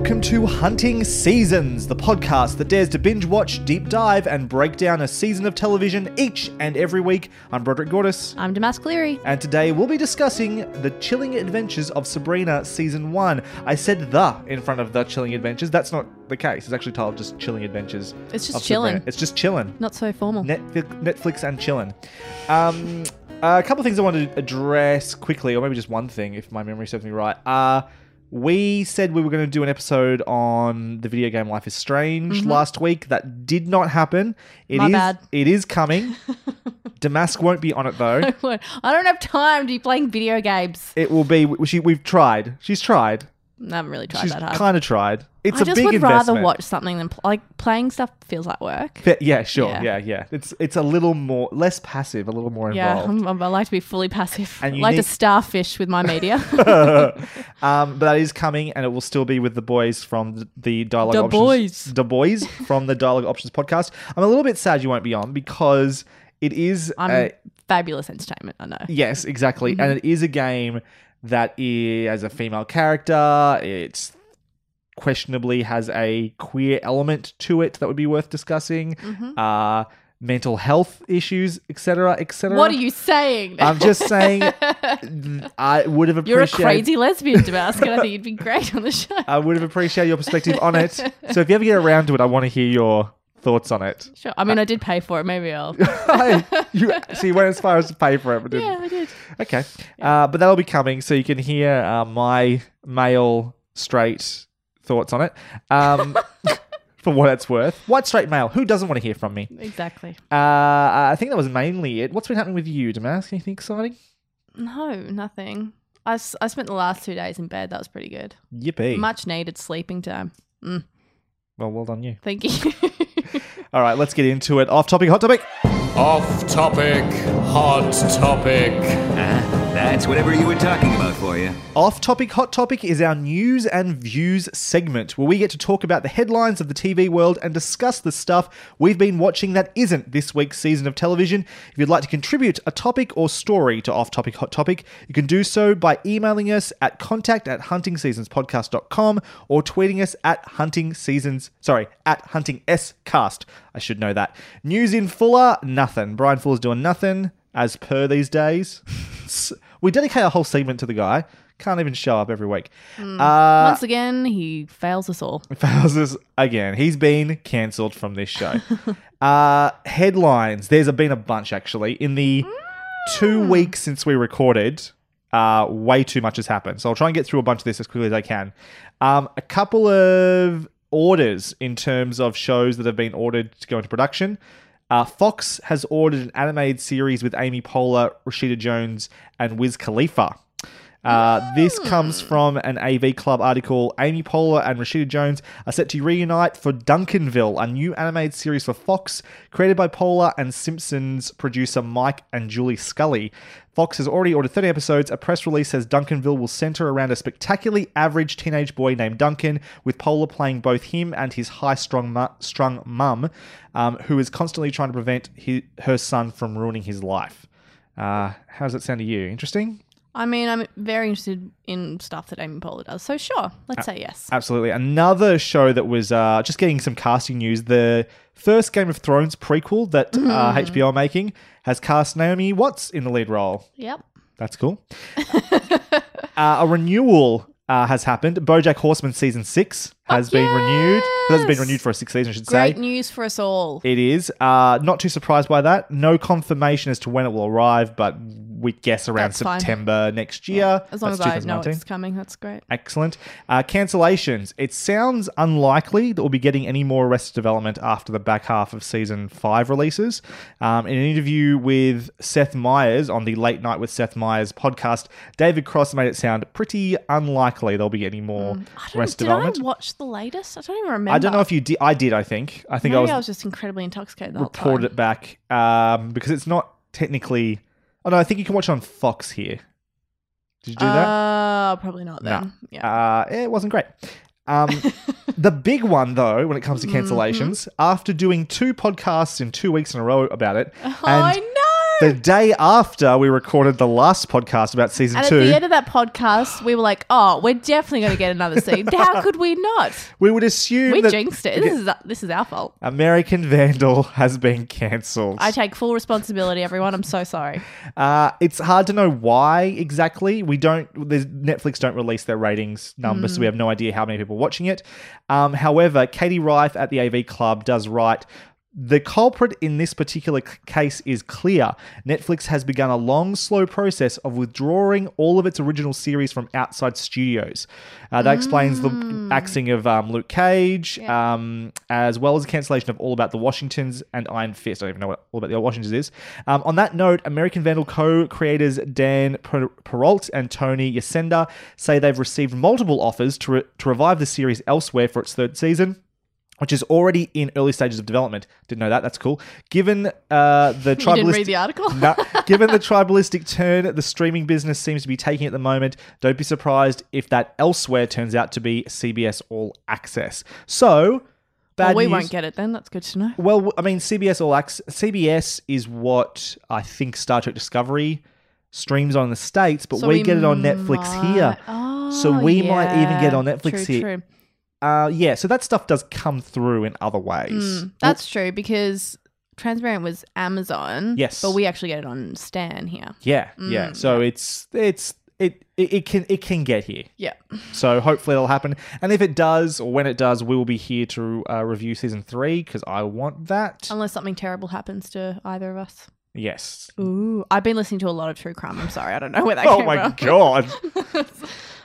Welcome to Hunting Seasons, the podcast that dares to binge watch, deep dive, and break down a season of television each and every week. I'm Broderick Gordis, I'm Damask Cleary. and today we'll be discussing The Chilling Adventures of Sabrina Season 1. I said the in front of The Chilling Adventures. That's not the case. It's actually titled just Chilling Adventures. It's just Sabrina. chilling. It's just chilling. Not so formal. Netflix, Netflix and chilling. Um, a couple of things I wanted to address quickly, or maybe just one thing, if my memory serves me right. Uh, we said we were going to do an episode on the video game Life is Strange last week. That did not happen. It Mm-hmm. My is- bad. It is coming. Damask won't be on it though. I don't have time to be playing video games. It will be. She, we've tried. She's tried. I haven't really tried She's that hard. kind of tried. It's I a just big would investment. rather watch something than pl- like playing stuff feels like work. Yeah, sure. Yeah. Yeah, yeah. It's it's a little more less passive, a little more Yeah, involved. I'm, I like to be fully passive. And you like need- to starfish with my media. um, but that is coming, and it will still be with the boys from the, the Dialogue The Options. boys. The boys from the Dialogue Options podcast. I'm a little bit sad you won't be on because it is. I'm a, fabulous entertainment. I know. yes, exactly, Mm-hmm. and it is a game that is as a female character. It's questionably has a queer element to it that would be worth discussing. Mm-hmm. Uh, mental health issues, etc., etc. What are you saying? I'm just saying, I would have appreciated. You're a crazy lesbian, Damask, and I think you'd be great on the show. I would have appreciated your perspective on it. So if you ever get around to it, I want to hear your thoughts on it. Sure. I mean, I did pay for it. Maybe I'll. You, so you went as far as to pay for it, but didn't. yeah, I did. Okay, uh, but that'll be coming, so you can hear uh, my male straight thoughts on it. Um, for what it's worth, white straight male. Who doesn't want to hear from me? Exactly. Uh, I think that was mainly it. What's been happening with you, Damask? Anything exciting? No, nothing. I, s- I spent the last two days in bed. That was pretty good. Yippee! Much needed sleeping time. well, well done you. Thank you. All right, let's get into it. Off topic, hot topic. Off topic, hot topic. That's whatever you were talking about for you. Off Topic Hot Topic is our news and views segment where we get to talk about the headlines of the TV world and discuss the stuff we've been watching that isn't this week's season of television. If you'd like to contribute a topic or story to Off Topic Hot Topic, you can do so by emailing us at contact at huntingseasonspodcast.com or tweeting us at hunting seasons, sorry, at hunting s cast. I should know that. News in Fuller, nothing. Bryan Fuller's doing nothing as per these days. We dedicate a whole segment to the guy. Can't even show up every week. Uh, Once again, he fails us all. fails us again. He's been cancelled from this show. uh, headlines. There's been a bunch actually. In the two weeks since we recorded, uh, way too much has happened. So I'll try and get through a bunch of this as quickly as I can. Um, a couple of orders in terms of shows that have been ordered to go into production. Uh, Fox has ordered an animated series with Amy Poehler, Rashida Jones, and Wiz Khalifa. Uh, this comes from an AV Club article. Amy Poehler and Rashida Jones are set to reunite for Duncanville, a new animated series for Fox, created by Poehler and Simpsons producer Mike and Julie Scully. Fox has already ordered 30 episodes. A press release says Duncanville will center around a spectacularly average teenage boy named Duncan, with Poehler playing both him and his high-strung mu- strung mum, um, who is constantly trying to prevent her son from ruining his life. Uh, how does that sound to you? Interesting? I mean, I'm very interested in stuff that Amy Poehler does. So sure, let's say yes. Absolutely. Another show that was uh, just getting some casting news. The first Game of Thrones prequel that uh, HBO are making has cast Naomi Watts in the lead role. Yep. That's cool. uh, a renewal uh, has happened. BoJack Horseman season six has Fuck been renewed. It has been yes! renewed for a sixth season, I should say. Great say. news for us all. It is. Uh, not too surprised by that. No confirmation as to when it will arrive, but we guess around That's fine. September next year. As long That's as I know 2019. it's coming, that's great. Excellent. Uh, cancellations. It sounds unlikely that we'll be getting any more Arrested Development after the back half of season five releases. Um, in an interview with Seth Meyers on the Late Night with Seth Meyers podcast, David Cross made it sound pretty unlikely there'll be any more Mm. I don't, Arrested did Development. I watch the latest? I don't even remember. I don't know if you did. I did. I think. I think Maybe I was, just incredibly intoxicated. The whole reported time. it back um, because it's not technically. Oh no, I think you can watch it on Fox here. Did you do that? Uh, probably not No. then. Yeah. Uh, it wasn't great. Um, the big one, though, when it comes to Mm-hmm. cancellations, after doing two podcasts in two weeks in a row about it, I and know. The day after we recorded the last podcast about season and at the end of that podcast, we were like, "Oh, we're definitely going to get another season. How could we not? we would assume We that jinxed it. This is this is our fault. American Vandal has been cancelled. I take full responsibility, everyone. I'm so sorry. Uh, it's hard to know why exactly. We don't. Netflix don't release their ratings numbers, Hmm. so we have no idea how many people are watching it. Um, however, Katie Rife at the AV Club does write. The culprit in this particular case is clear. Netflix has begun a long, slow process of withdrawing all of its original series from outside studios. Uh, that explains the axing of um, Luke Cage, um, as well as the cancellation of All About the Washingtons and Iron Fist. I don't even know what All About the Washingtons is. Um, on that note, American Vandal co-creators Dan Per- Perrault and Tony Yacenda say they've received multiple offers to, re- to revive the series elsewhere for its third season which is already in early stages of development. Didn't know that. That's cool. Given uh, the You didn't tribalistic, read the article? no, given the tribalistic turn the streaming business seems to be taking at the moment, don't be surprised if that elsewhere turns out to be CBS All Access. So, bad well, we news. won't get it then. That's good to know. Well, I mean, CBS All Access. CBS is what I think Star Trek Discovery streams on in the states, but So we, get it on might- Netflix here. Oh, So we might even yeah. get on Netflix True, here. True. Uh, yeah, so that stuff does come through in other ways. Mm, that's true because Transparent was Amazon. Yes. But we actually get it on Stan here. Yeah, yeah. Mm, So it's it's it, it it can it can get here. Yeah. So hopefully it'll happen. And if it does, or when it does, we will be here to uh, review season three because I want that. Unless something terrible happens to either of us. yes. Ooh. I've been listening to a lot of true crime. I'm sorry. I don't know where that Oh my from. god.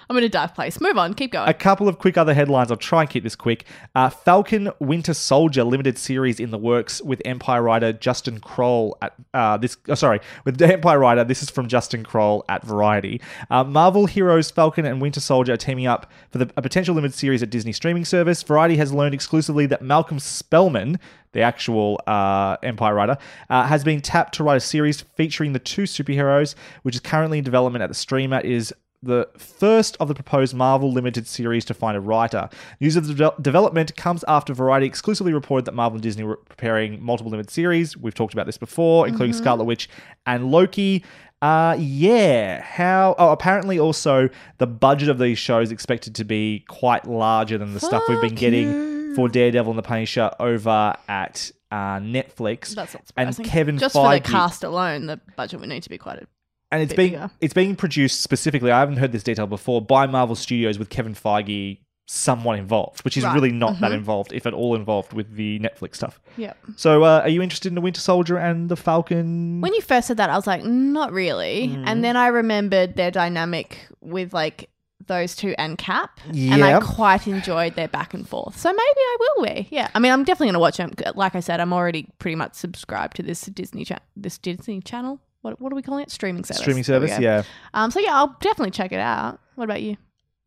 I'm in a dark place. Move on. Keep going. A couple of quick other headlines. I'll try and keep this quick. Uh, Falcon Winter Soldier limited series in the works with Empire writer Justin Kroll at uh, this. Oh, sorry, with Empire writer. This is from Justin Kroll at Variety. Uh, Marvel heroes Falcon and Winter Soldier are teaming up for the, a potential limited series at Disney streaming service. Variety has learned exclusively that Malcolm Spellman. The actual uh, Empire writer uh, has been tapped to write a series featuring the two superheroes, which is currently in development at the streamer. Is the first of the proposed Marvel limited series to find a writer. News of the de- development comes after Variety exclusively reported that Marvel and Disney were preparing multiple limited series. We've talked about this before, including Scarlet Witch and Loki. Uh, yeah. How? Oh, apparently also the budget of these shows expected to be quite larger than the stuff we've been getting you. for Daredevil and the Punisher over at uh, Netflix. That's not and surprising. Kevin Just Feige for the cast alone, the budget would need to be quite a and it's being bigger. it's being produced specifically. I haven't heard this detail before by Marvel Studios with Kevin Feige somewhat involved, which is Right. really not that Mhm. involved, if at all involved, with the Netflix stuff. yeah. So, uh, are you interested in the Winter Soldier and the Falcon? When you first said that, I was like, not really. Mm. And then I remembered their dynamic with like those two and Cap, and I quite enjoyed their back and forth. So maybe I will be. Yeah, I mean, I'm definitely going to watch them. Like I said, I'm already pretty much subscribed to this Disney cha- this Disney channel. What what are we calling it? Streaming service. streaming service, yeah. Um. So yeah, I'll definitely check it out. What about you?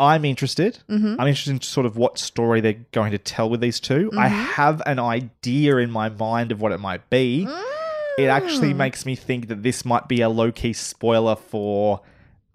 I'm interested. Mm-hmm. I'm interested in sort of what story they're going to tell with these 2 I Mm-hmm. have an idea in my mind of what it might be. It actually Mm. makes me think that this might be a low key spoiler for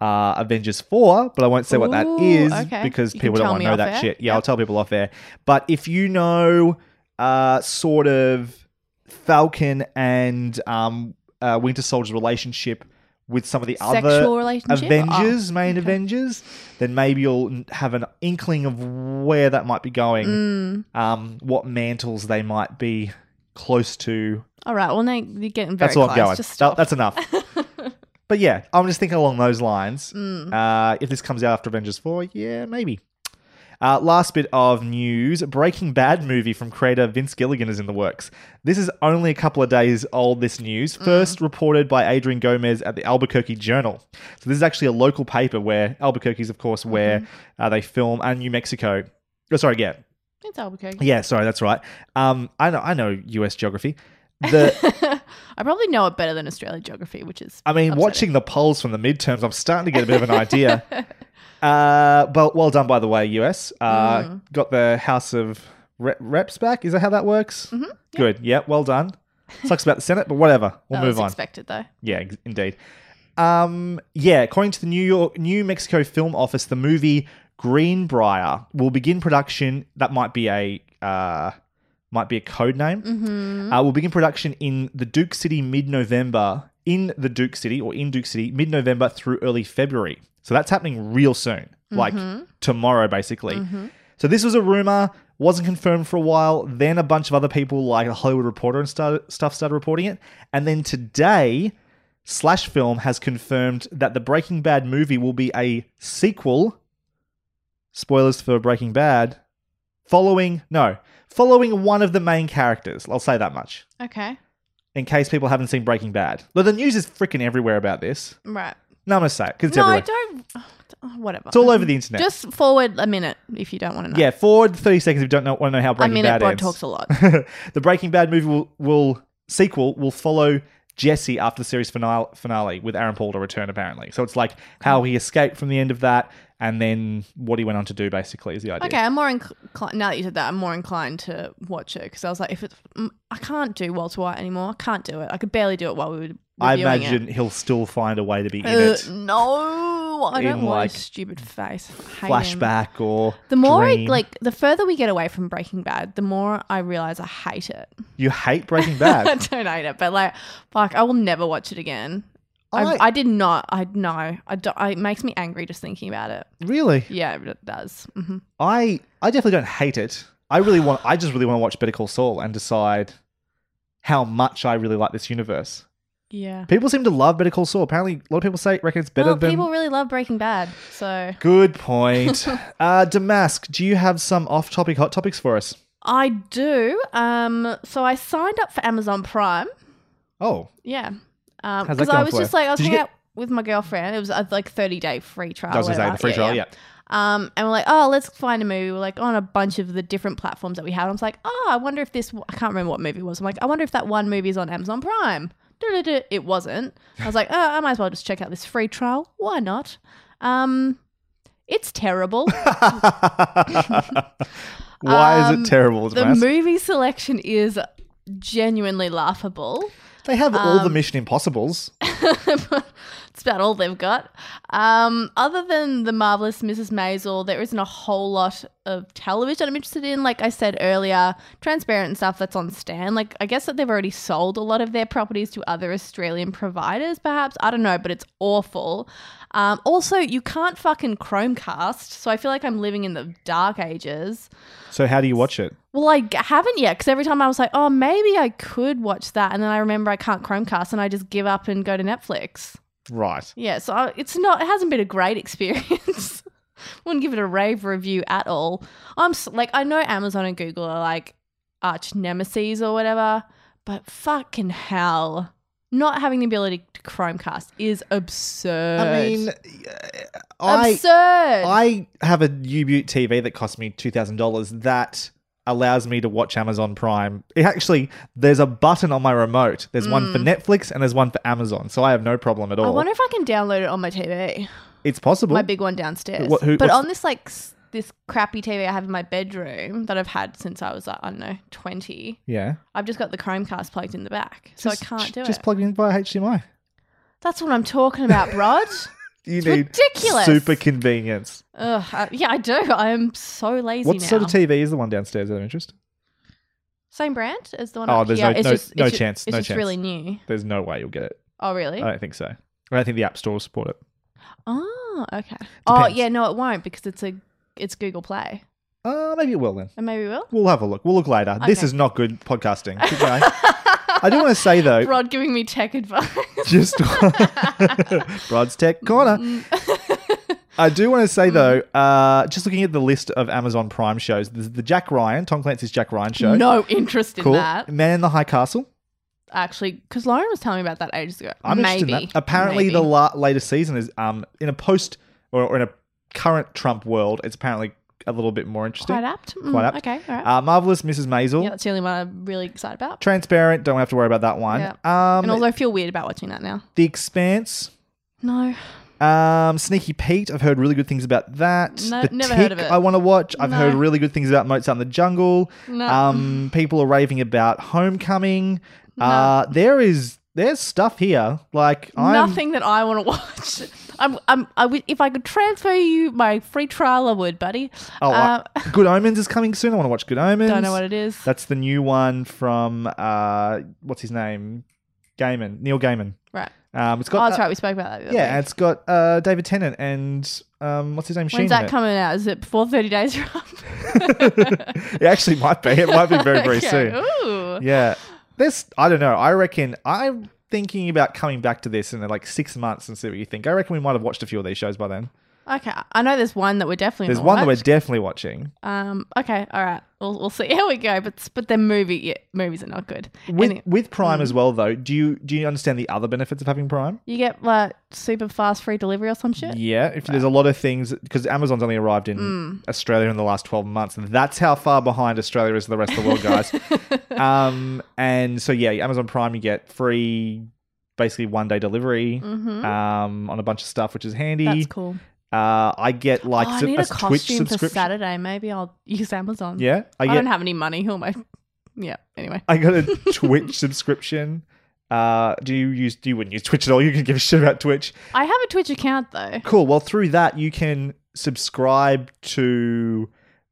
uh, Avengers 4, but I won't say what that is okay. because You people don't want to know that air. shit. Yeah, Yep. I'll tell people off there. But if you know uh, sort of Falcon and um, uh, Winter Soldier's relationship with some of the other Sexual relationship? Avengers, Oh, main okay. Avengers, then maybe you'll have an inkling of where that might be going, Mm. um, what mantles they might be close to. All right. Well, now you're getting very That's all close. I'm going. Just That- stop. that's enough. But yeah, I'm just thinking along those lines. Mm. Uh, if this comes out after Avengers 4, yeah, maybe. Uh, last bit of news Breaking Bad movie from creator Vince Gilligan is in the works. This is only a couple of days old, this news. Mm. First reported by Adrian Gomez at the Albuquerque Journal. So, this is actually a local paper where Albuquerque is, of course, where Mm-hmm. uh, they film, and New Mexico. Oh, sorry, yeah. It's Albuquerque. Yeah, sorry, that's right. Um, I know, I know US geography. The, I probably know it better than Australia geography, which is. I mean, upsetting. watching the polls from the midterms, I'm starting to get a bit of an idea. uh, but well done, by the way, US. Uh, Mm. Got the House of Re- Reps back. Is that how that works? Mm-hmm. Good. Yeah, Well done. Sucks about the Senate, but whatever. We'll that move was on. expected though. Yeah, ex- indeed. Um, yeah, according to the New York New Mexico Film Office, the movie Greenbrier will begin production. That might be a uh, might be a code name. Mm-hmm. Uh, will begin production in the Duke City mid November. In the Duke City or in Duke City mid November through early February. So that's happening real soon, like mm-hmm. tomorrow, basically. Mm-hmm. So this was a rumor, wasn't confirmed for a while. Then a bunch of other people, like the Hollywood Reporter and stuff, started reporting it. And then today, Slash Film has confirmed that the Breaking Bad movie will be a sequel. Spoilers for Breaking Bad. Following, no, following one of the main characters. I'll say that much. Okay. In case people haven't seen Breaking Bad. But the news is freaking everywhere about this. Right. No, I'm going to say it because it's no, everywhere. don't. oh, Whatever. It's all over the internet. Just forward a minute if you don't want to know. yeah, forward 30 seconds if you don't know, want to know how I Breaking mean, Bad it ends. talks a lot. the Breaking Bad movie will, will sequel will follow Jesse after the series finale, finale with Aaron Paul to return apparently. So it's like how he escaped from the end of that and then what he went on to do basically is the idea. Okay, I'm more inclined. Now that you said that, I'm more inclined to watch it because I was like, if it's, mm, I can't do Walter White anymore. I can't do it. I could barely do it while we were I it. imagine he'll still find a way to be in Uh, it. no, I In, don't like like, his stupid face. Hate him. Flashback or The more I like, the further we get away from Breaking Bad, the more I realize I hate it. you hate Breaking Bad. I don't hate it, but like, fuck, I will never watch it again. I, I- did not. I no. I don't, it makes me angry just thinking about it. really? Yeah, it does. hmm I I definitely don't hate it. I really want. I just really want to watch Better Call Saul and decide how much I really like this universe. Yeah. People seem to love Better Call Saul. Apparently, a lot of people say reckon it's better well, than. people really love Breaking Bad, so Good point. uh, Damask, do you have some off-topic hot topics for us? I do. Um, so I signed up for Amazon Prime. Oh, Yeah. Um, because I was just you? like I was Did hking get- out with my girlfriend. It was a like thirty day free trial. I was say the free trial. Yeah. Um, and we're like, oh, let's find a movie. We're like on a bunch of the different platforms that we have. I was like, oh, I wonder if this. I can't remember what movie it was. I'm like, I wonder if that one movie is on Amazon Prime. It wasn't. I was like, oh, I might as well just check out this free trial. Why not? Um, it's terrible. Why is Um, it terrible, the movie selection is genuinely laughable. they have all um, the Mission Impossibles. it's about all they've got. Um, other than the marvelous Mrs. Maisel, there isn't a whole lot of television I'm interested in. Like I said earlier, transparent and stuff that's on Stan. Like I guess that they've already sold a lot of their properties to other Australian providers, perhaps. I don't know, but it's awful. Um, also, you can't fucking Chromecast, so I feel like I'm living in the dark ages. So how do you watch it? Well, I haven't yet because every time I was like, oh, maybe I could watch that, and then I remember I can't Chromecast, and I just give up and go to Netflix. Right. Yeah, so I- it's not. It hasn't been a great experience. Wouldn't give it a rave review at all. I'm s- like, I know Amazon and Google are like arch nemesis or whatever, but fucking hell, not having the ability to Chromecast is absurd. I mean, I absurd. I have a U-Butte TV that cost me two thousand dollars. That allows me to watch Amazon Prime. It actually, there's a button on my remote. There's one for Netflix and there's one for Amazon, so I have no problem at all. Mm. I wonder if I can download it on my TV. it's possible. my big one downstairs. What- who- but on this like s- this crappy TV I have in my bedroom that I've had since I was like, I don't know twenty. yeah. I've just got the Chromecast plugged in the back, so Just- I can't do Just it. Just plug it in via HDMI. That's what I'm talking about, Rod. You It's need ridiculous. super convenience. Ugh, I- yeah, I do. I am so lazy What now. sort of TV is the one downstairs of interest? Same brand as the one. Oh, up there's here. no- it's no- just, no it's chance, It's no just chance. really new. There's no way you'll get it. Oh, really? I don't think so. I don't think the App Store will support it. oh, okay. Oh, yeah. No, it won't because it's a it's Google Play, Uh, maybe it will then. and maybe it will. We'll have a look. We'll look later. This is not good podcasting. I do want to say though, Rod giving me tech advice. just Rod's Tech Corner. I do want to say though, uh, just looking at the list of Amazon Prime shows, there's the Jack Ryan, Tom Clancy's Jack Ryan show. no interest in cool. that. Man in the High Castle. Actually, because Lauren was telling me about that ages ago. I'm Maybe. interested in that. Apparently, Maybe. the la- latest season is um in a post or, or in a current Trump world. It's apparently a little bit more interesting. quite apt. Mm, Quite apt. Okay, all right. Uh, Marvelous Mrs. Maisel. yeah, that's the only one I'm really excited about. Transparent. Don't have to worry about that one. Yeah. Um, and also, I feel weird about watching that now. The Expanse. No. Um, Sneaky Pete. I've heard really good things about that. No- the never Tick, heard of it. I want to watch. I've No. heard really good things about Mozart in the Jungle. No. Um, people are raving about Homecoming. Uh, there is there's stuff here. Like I'm Nothing that I want to watch. I'm, I'm, I would, if I could transfer you my free trial, I would, buddy. Oh, Uh, uh, Good Omens is coming soon. I want to watch Good Omens. don't know what it is. That's the new one from uh, what's his name? Gaiman, Neil Gaiman. right. Um, it's Oh, got that's uh, right. We spoke about that. yeah, and it's got uh, David Tennant and um, what's his name? Sheen When's in that coming out? Is it before 30 days are up? It actually might be. It might be very very Okay. soon. Ooh. Yeah, this I don't know. I reckon I'm thinking about coming back to this in like six months and see what you think. I reckon we might have watched a few of these shows by then. Okay. I know there's one that we're definitely watching. There's one that we're definitely watching. Um. Okay. All right. We'll, we'll see how we go. But but the movie yeah, movies are not good. With Any- with Prime Mm. as well though. Do you do you understand the other benefits of having Prime? you get like super fast free delivery or some shit. Yeah, if there's a lot of things because Amazon's only arrived in Mm. Australia in the last 12 months. That's how far behind Australia is the rest of the world, guys. um, and so yeah, Amazon Prime you get free, basically one day delivery um, on a bunch of stuff, which is handy. Mm-hmm. That's cool. Uh, I get like oh, I need a, a, Twitch costume for subscription. Saturday. Maybe I'll use Amazon. Yeah, I I, get don't have any money. Who am I? Yeah. Anyway. I got a Twitch subscription. Uh, do you use? Do you wouldn't use Twitch at all? You can give a shit about Twitch. I have a Twitch account though. Cool. Well, through that you can subscribe to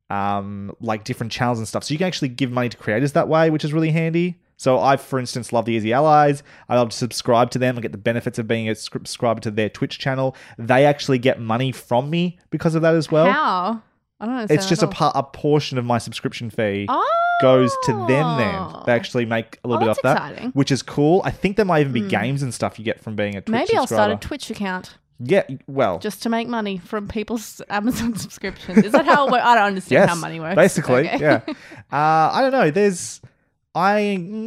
um like different channels and stuff. So you can actually give money to creators that way, which is really handy. So I, for instance, love the Easy Allies. I love to subscribe to them and get the benefits of being a subscriber to their Twitch channel. They actually get money from me because of that as well. How? I don't understand. It's just a part, a portion of my subscription fee Oh. goes to them. Then they actually make a little Oh, bit off that's that. Which is cool. I think there might even be games and stuff you get from being a Twitch Maybe I'll start a Twitch account Yeah, well, just to make money from people's Amazon subscriptions. Is that how it works? I don't understand yes, how money works. basically, Okay. yeah. Uh, I don't know. There's, I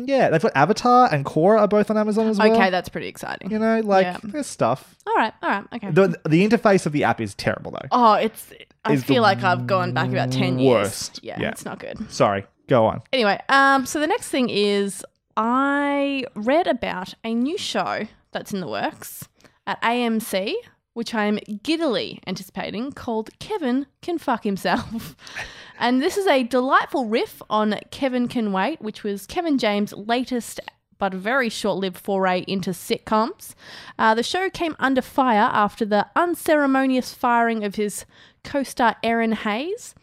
yeah, they've got Avatar and Korra are both on Amazon as well. okay, that's pretty exciting. you know, like Yeah. there's stuff. All right, all right, okay. The the interface of the app is terrible though. oh, it's. I feel like I've gone back about ten worst. years. Yeah, Yeah. it's not good. Sorry, go on. Anyway, um, so the next thing is I read about a new show that's in the works at AMC, which I'm giddily anticipating, called Kevin Can Fuck Himself. and this is a delightful riff on Kevin Can Wait, which was Kevin James' latest but very short lived foray into sitcoms. Uh, the show came under fire after the unceremonious firing of his co star Erin Hayes.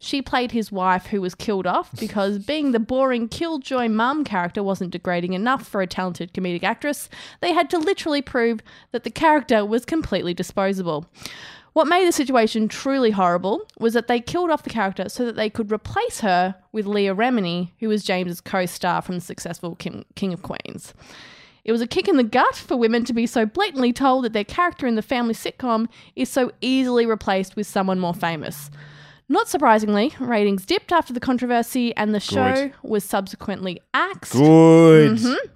She played his wife who was killed off because being the boring killjoy mum character wasn't degrading enough for a talented comedic actress. They had to literally prove that the character was completely disposable. What made the situation truly horrible was that they killed off the character so that they could replace her with Leah Remini, who was James's co-star from the successful King, King of Queens. It was a kick in the gut for women to be so blatantly told that their character in the family sitcom is so easily replaced with someone more famous. Not surprisingly, ratings dipped after the controversy, and the show Good. was subsequently axed. Good. Mm-hmm.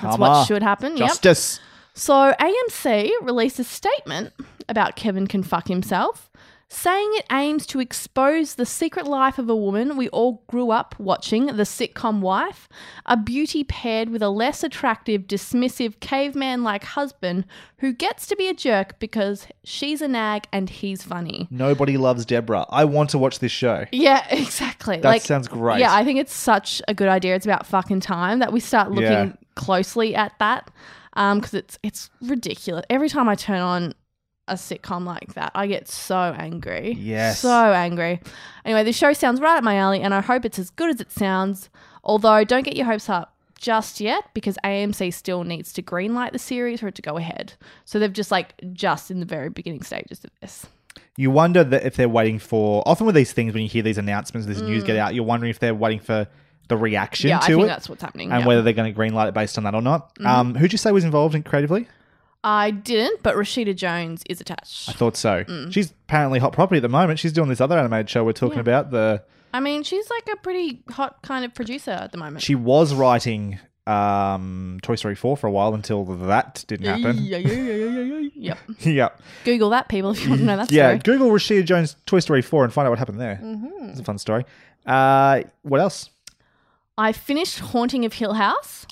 That's what should happen. Yep. Justice. So AMC released a statement about Kevin can fuck himself, saying it aims to expose the secret life of a woman we all grew up watching, the sitcom wife, a beauty paired with a less attractive, dismissive, caveman like husband who gets to be a jerk because she's a nag and he's funny. Nobody loves Deborah. I want to watch this show. Yeah, exactly. That sounds great. Yeah, I think it's such a good idea. It's about fucking time that we start looking Yeah. closely at that um, because it's it's ridiculous. Every time I turn on a sitcom like that, I get so angry. Yes. so angry. Anyway, the show sounds right up my alley, and I hope it's as good as it sounds. Although, don't get your hopes up just yet because AMC still needs to greenlight the series for it to go ahead. So they've just like just in the very beginning stages of this. You wonder that if they're waiting for. Often with these things, when you hear these announcements, this news Mm. get out, you're wondering if they're waiting for the reaction yeah, to I think it that's what's happening. and yeah. whether they're going to greenlight it based on that or not. Mm-hmm. Um, who'd you say was involved in creatively? I didn't, but Rashida Jones is attached. I thought so. Mm. She's apparently hot property at the moment. She's doing this other animated show we're talking Yeah. about. The I mean, she's like a pretty hot kind of producer at the moment. she was writing um, Toy Story four for a while until that didn't happen. Yeah, yeah, yeah, yeah, yeah, yeah. Yep. yeah, Google that, people, if you want to know that yeah. story. Yeah, Google Rashida Jones Toy Story four and find out what happened there. Mm-hmm. It's a fun story. Uh, what else? I finished Haunting of Hill House.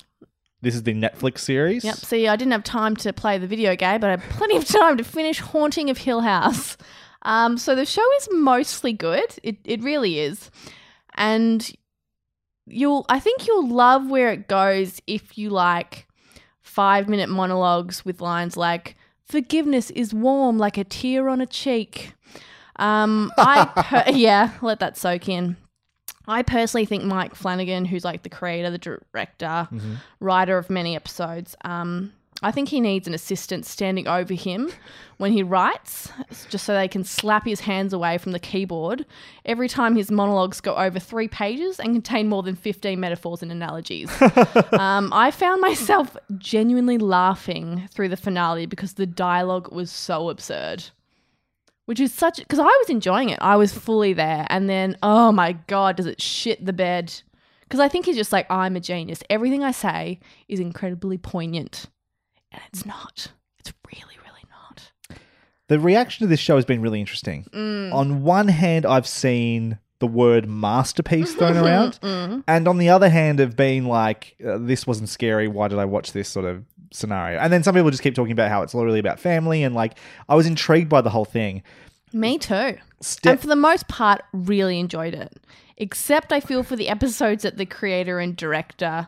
This is the Netflix series. Yep. See, I didn't have time to play the video game, but I had plenty of time to finish Haunting of Hill House. Um, so the show is mostly good. It it really is, and you'll I think you'll love where it goes if you like five minute monologues with lines like "Forgiveness is warm like a tear on a cheek." Um, I per- yeah, let that soak in. I personally think Mike Flanagan, who's like the creator, the director, writer of many episodes, um, I think he needs an assistant standing over him when he writes, just so they can slap his hands away from the keyboard every time his monologues go over three pages and contain more than 15 metaphors and analogies. um, I found myself genuinely laughing through the finale because the dialogue was so absurd which is such because I was enjoying it. I was fully there, and then oh my god, does it shit the bed? Because I think he's just like I'm a genius. Everything I say is incredibly poignant, and it's not. It's really, really not. The reaction to this show has been really interesting. Mm. On one hand, I've seen the word masterpiece thrown around, Mm. and on the other hand, have been like, uh, "This wasn't scary. Why did I watch this sort of scenario?" And then some people just keep talking about how it's all really about family, and like, I was intrigued by the whole thing. Me too. Step- and for the most part, really enjoyed it. Except I feel for the episodes that the creator and director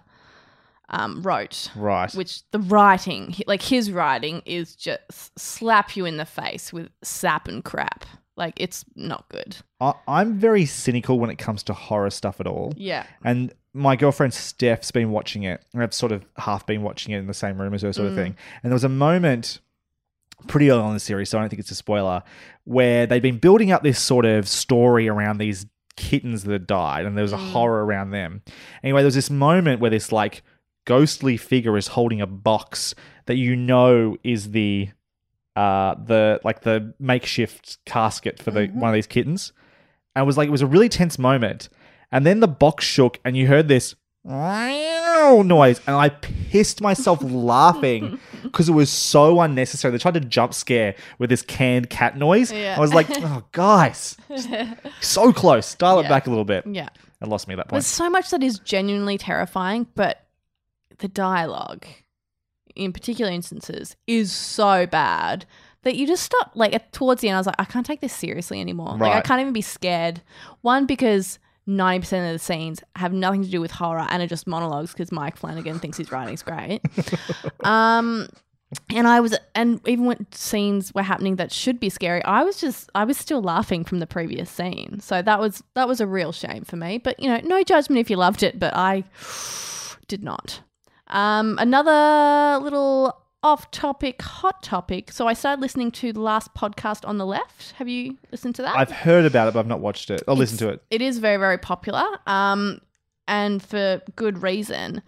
um, wrote. Right. Which the writing, like his writing, is just slap you in the face with sap and crap. Like it's not good. I- I'm very cynical when it comes to horror stuff at all. Yeah. And my girlfriend Steph's been watching it, and I've sort of half been watching it in the same room as her, sort of mm. thing. And there was a moment pretty early on in the series, so I don't think it's a spoiler, where they've been building up this sort of story around these kittens that had died, and there was a mm. horror around them. Anyway, there was this moment where this like ghostly figure is holding a box that you know is the uh the like the makeshift casket for the one of these kittens. And it was like it was a really tense moment. And then the box shook and you heard this noise. And i pissed myself laughing because it was so unnecessary. They tried to jump scare with this canned cat noise. Yeah. i was like oh guys. So close. Dial it back a little bit. Yeah. it lost me at that point. There's so much that is genuinely terrifying, but the dialogue, in particular instances, is so bad that you just stop. Like at, towards the end, I was like, I can't take this seriously anymore. Like I can't even be scared. One because. 90% of the scenes have nothing to do with horror and are just monologues because Mike Flanagan thinks his writing's great. um, and I was, and even when scenes were happening that should be scary, I was just, I was still laughing from the previous scene. So that was, that was a real shame for me. But you know, no judgment if you loved it, but I did not. Um, another little off-topic, hot topic. So I started listening to the last podcast on the left. Have you listened to that? i've heard about it but i've not watched it i'll listen to it It is very, very popular, um, and for good reason.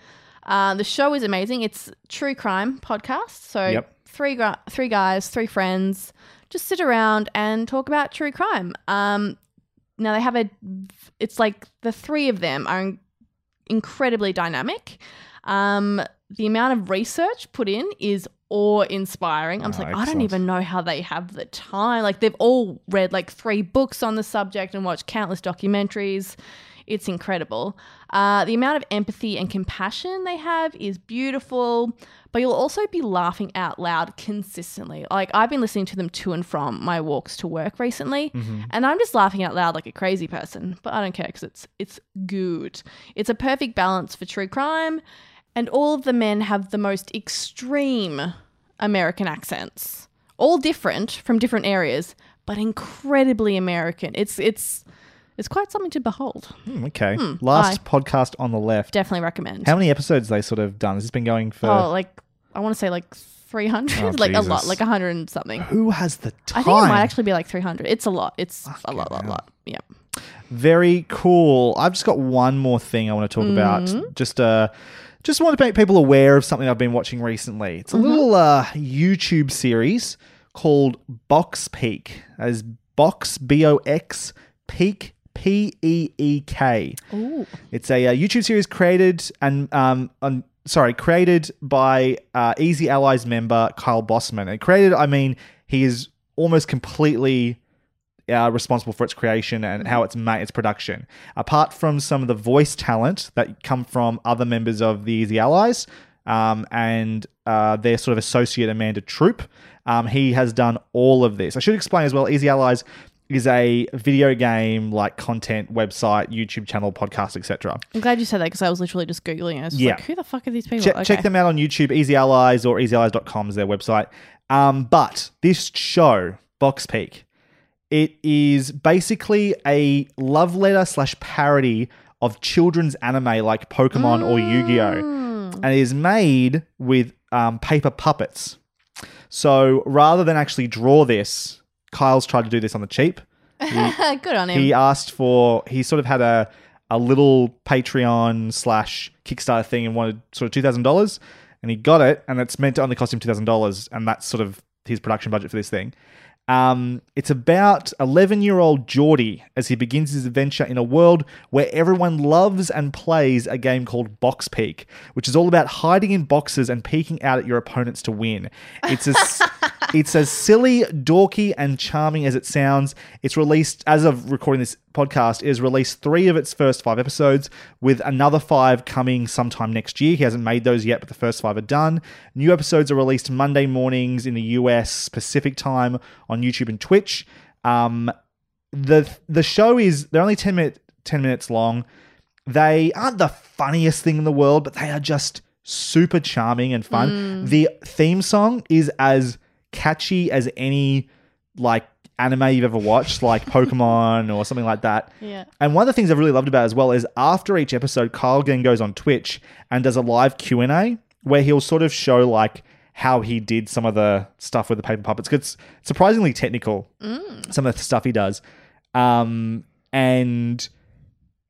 Uh, the show is amazing. It's true crime podcast. So Yep. three gu- three guys, three friends, just sit around and talk about true crime. Um, now they have a. It's like the three of them are in- incredibly dynamic. Um, the amount of research put in is awe inspiring. I'm Oh, like, I don't even know how they have the time. Like they've all read like three books on the subject and watched countless documentaries. It's incredible. Uh, the amount of empathy and compassion they have is beautiful, but you'll also be laughing out loud consistently. Like I've been listening to them to and from my walks to work recently, and I'm just laughing out loud like a crazy person. But I don't care because it's it's good. It's a perfect balance for true crime, and all of the men have the most extreme American accents, all different from different areas, but incredibly American. It's it's it's quite something to behold. Hmm, okay last podcast on the left Definitely recommend. how many episodes they sort of done has this been going for oh, like I want to say like 300, Oh, like a lot, Jesus. like 100 and something. who has the time I think it might actually be like 300. It's a lot. It's a lot, lot, lot. Yeah. Very cool. I've just got one more thing I want to talk Mm-hmm. about. Just uh just want to make people aware of something I've been watching recently. It's a Mm-hmm. little uh YouTube series called Box Peek. As Box B O X Peek P E E K. Ooh. It's a, uh YouTube series created and um on sorry created by uh, Easy Allies member Kyle Bosman. And created, I mean, he is almost completely uh, responsible for its creation and how it's made its production. Apart from some of the voice talent that come from other members of the Easy Allies um, and uh, their sort of associate Amanda Troop, um, he has done all of this. I should explain as well. Easy Allies is a video game like content website, YouTube channel, podcast, etc. I'm glad you said that because I was literally just googling it. I was just Yeah. like, who the fuck are these people? Check, Okay. check them out on YouTube, Easy Allies or easyallies.com is their website. Um, but this show, Box Peek, it is basically a love letter slash parody of children's anime like Pokemon or Yu Gi Oh! And it is made with um, paper puppets. So rather than actually draw this, Kyle's tried to do this on the cheap. Good on him. He asked for he sort of had a a little Patreon slash Kickstarter thing and wanted sort of two thousand dollars, and he got it, and it's meant to only cost him two thousand dollars, and that's sort of his production budget for this thing. Um, it's about 11 year old Geordie as he begins his adventure in a world where everyone loves and plays a game called Box Peek, which is all about hiding in boxes and peeking out at your opponents to win. It's as it's as silly, dorky, and charming as it sounds. It's released as of recording this podcast. It has released three of its first five episodes, with another five coming sometime next year. He hasn't made those yet, but the first five are done. New episodes are released Monday mornings in the US Pacific time on YouTube and Twitch. Um, the the show is they're only 10 minute 10 minutes long. They aren't the funniest thing in the world, but they are just super charming and fun. The theme song is as catchy as any like anime you've ever watched, like Pokemon or something like that. Yeah. And one of the things I've really loved about it as well is after each episode, Kyle then goes on Twitch and does a live Q and A where he'll sort of show like how he did some of the stuff with the paper puppets. It's surprisingly technical. Some of the stuff he does, um, and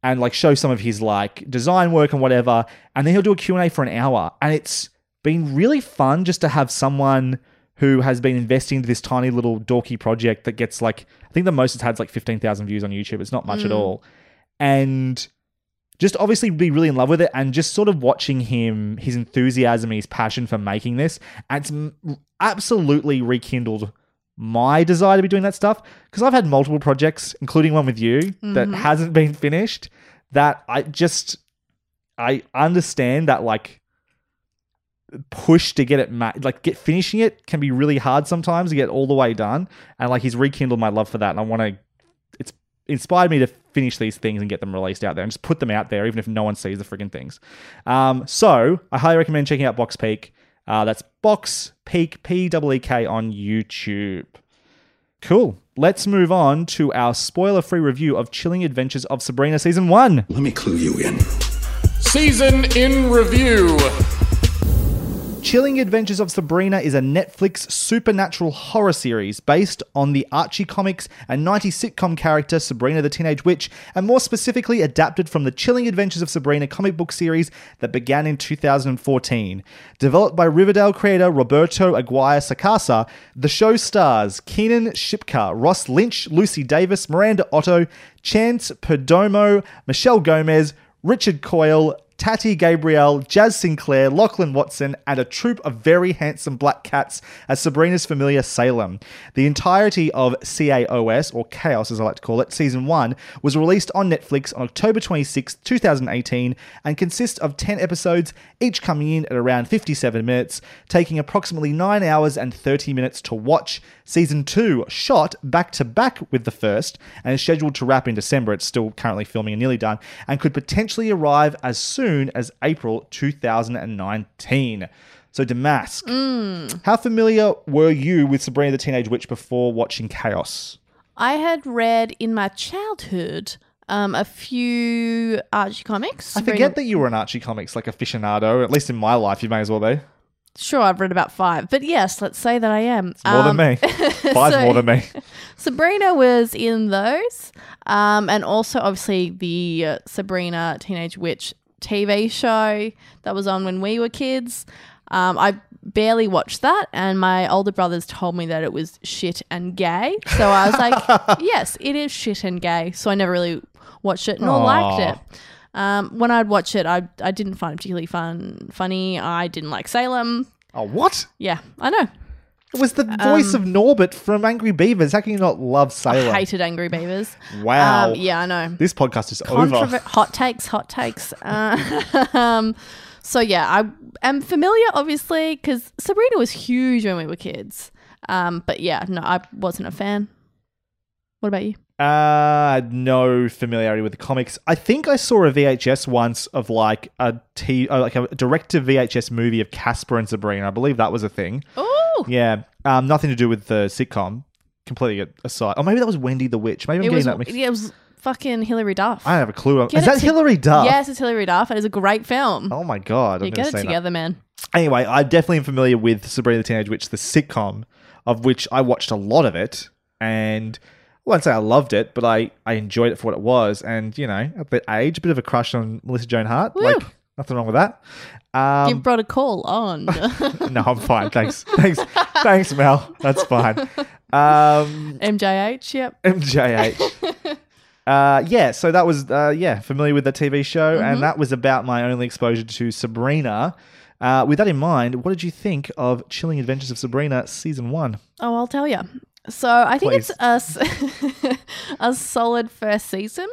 and like show some of his like design work and whatever. And then he'll do a Q and A for an hour, and it's been really fun just to have someone who has been investing into this tiny little dorky project that gets like I think the most it's had is like fifteen thousand views on YouTube. It's not much at mm. all, and just obviously be really in love with it and just sort of watching him his enthusiasm and his passion for making this it's absolutely rekindled my desire to be doing that stuff. Because I've had multiple projects including one with you that mm-hmm. hasn't been finished that I just I understand that like push to get it ma- like get finishing it can be really hard sometimes to get all the way done. And like he's rekindled my love for that. And I want to it's inspired me to finish these things and get them released out there and just put them out there even if no one sees the friggin' things. Um, so I highly recommend checking out Box Peek. Uh, that's Box Peek P E K on YouTube. Cool. Let's move on to our spoiler free review of Chilling Adventures of Sabrina season 1 Let me clue you in. Season in review. Chilling Adventures of Sabrina is a Netflix supernatural horror series based on the Archie comics and 90s sitcom character Sabrina the Teenage Witch, and more specifically adapted from the Chilling Adventures of Sabrina comic book series that began in 2014. Developed by Riverdale creator Roberto Aguirre Sacasa, the show stars Kiernan Shipka, Ross Lynch, Lucy Davis, Miranda Otto, Chance Perdomo, Michelle Gomez, Richard Coyle, Tati Gabrielle, Jazz Sinclair, Lachlan Watson, and a troop of very handsome black cats as Sabrina's familiar Salem. The entirety of CAOS, or Chaos as I like to call it, season 1, was released on Netflix on October 26, 2018, and consists of 10 episodes, each coming in at around 57 minutes, taking approximately 9 hours and 30 minutes to watch. Season 2 shot back to back with the first and is scheduled to wrap in December. It's still currently filming and nearly done, and could potentially arrive as soon as April 2019. So, Damask, how familiar were you with Sabrina the Teenage Witch before watching Chaos? I had read in my childhood um, a few Archie comics. I forget that you were an Archie comics like aficionado. At least in my life, you may as well be. sure I've read about five, but yes, let's say that I am. More Um, than me. Five so- more than me. Sabrina was in those, um, and also obviously the uh, Sabrina Teenage Witch TV show that was on when we were kids. Um, I barely watched that, and my older brothers told me that it was shit and gay. So I was like, yes, it is shit and gay. So I never really watched it nor Aw. liked it. Um, when I'd watch it, I I didn't find it particularly fun, funny. I didn't like Salem. Oh, what? Yeah, I know. It was the voice of Norbert from Angry Beavers. How can you not love Salem? I hated Angry Beavers. Wow. Um, yeah, I know. This podcast is Controver- over. hot takes, hot takes. Uh, um, so yeah, I am familiar, obviously, because Sabrina was huge when we were kids. Um, but yeah, no, I wasn't a fan. What about you? Uh, no familiarity with the comics. I think I saw a VHS once of like a T, uh, like a direct to VHS movie of Casper and Sabrina. I believe that was a thing. Oh, Yeah, um, nothing to do with the sitcom. Completely aside. Or maybe that was Wendy the Witch. Maybe I'm it getting was. that mixed. Yeah, it was fucking Hilary Duff. I don't have a clue. Get Is it that to- Hilary Duff? Yes, it's Hilary Duff. And It is a great film. Oh my god! I'm you gonna get it say that. together, man. Anyway, I definitely am familiar with Sabrina the Teenage Witch, the sitcom, of which I watched a lot of it, and I won't say I loved it, but I, I enjoyed it for what it was. And you know, at that age, a bit of a crush on Melissa Joan Hart. Woo. Like nothing wrong with that. Um, Give a call on. no, I'm fine. Thanks, thanks, thanks, Mel. That's fine. Um, MJH. Yep. MJH. Uh, yeah, so that was uh, yeah familiar with the TV show, Mm-hmm. and that was about my only exposure to Sabrina. Uh, with that in mind, what did you think of Chilling Adventures of Sabrina season one? Oh, I'll tell you. So I think Please. it's a solid first season.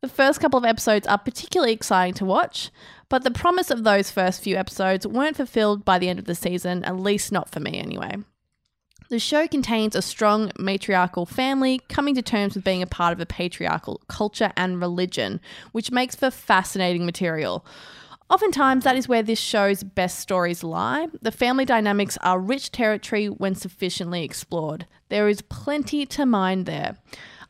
The first couple of episodes are particularly exciting to watch, but the promise of those first few episodes weren't fulfilled by the end of the season, at least not for me anyway. The show contains a strong matriarchal family coming to terms with being a part of a patriarchal culture and religion, which makes for fascinating material. Oftentimes, that is where this show's best stories lie. The family dynamics are rich territory when sufficiently explored. There is plenty to mine there.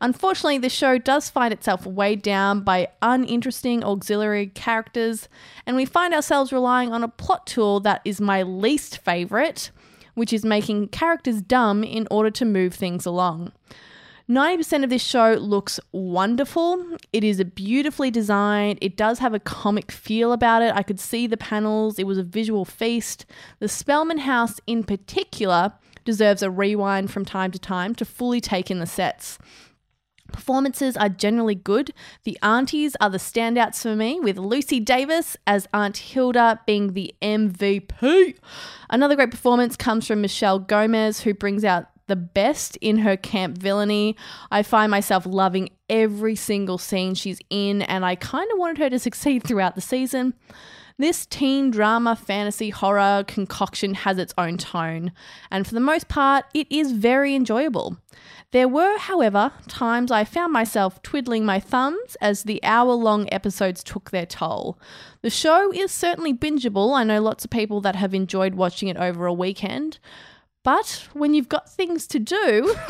Unfortunately, the show does find itself weighed down by uninteresting auxiliary characters, and we find ourselves relying on a plot tool that is my least favourite, which is making characters dumb in order to move things along. 90% of this show looks wonderful. It is beautifully designed. It does have a comic feel about it. I could see the panels. It was a visual feast. The Spellman house, in particular, deserves a rewind from time to time to fully take in the sets. Performances are generally good. The aunties are the standouts for me, with Lucy Davis as Aunt Hilda being the MVP. Another great performance comes from Michelle Gomez, who brings out the best in her camp villainy. I find myself loving every single scene she's in, and I kind of wanted her to succeed throughout the season. This teen drama, fantasy, horror concoction has its own tone, and for the most part, it is very enjoyable. There were, however, times I found myself twiddling my thumbs as the hour long episodes took their toll. The show is certainly bingeable. I know lots of people that have enjoyed watching it over a weekend. But when you've got things to do,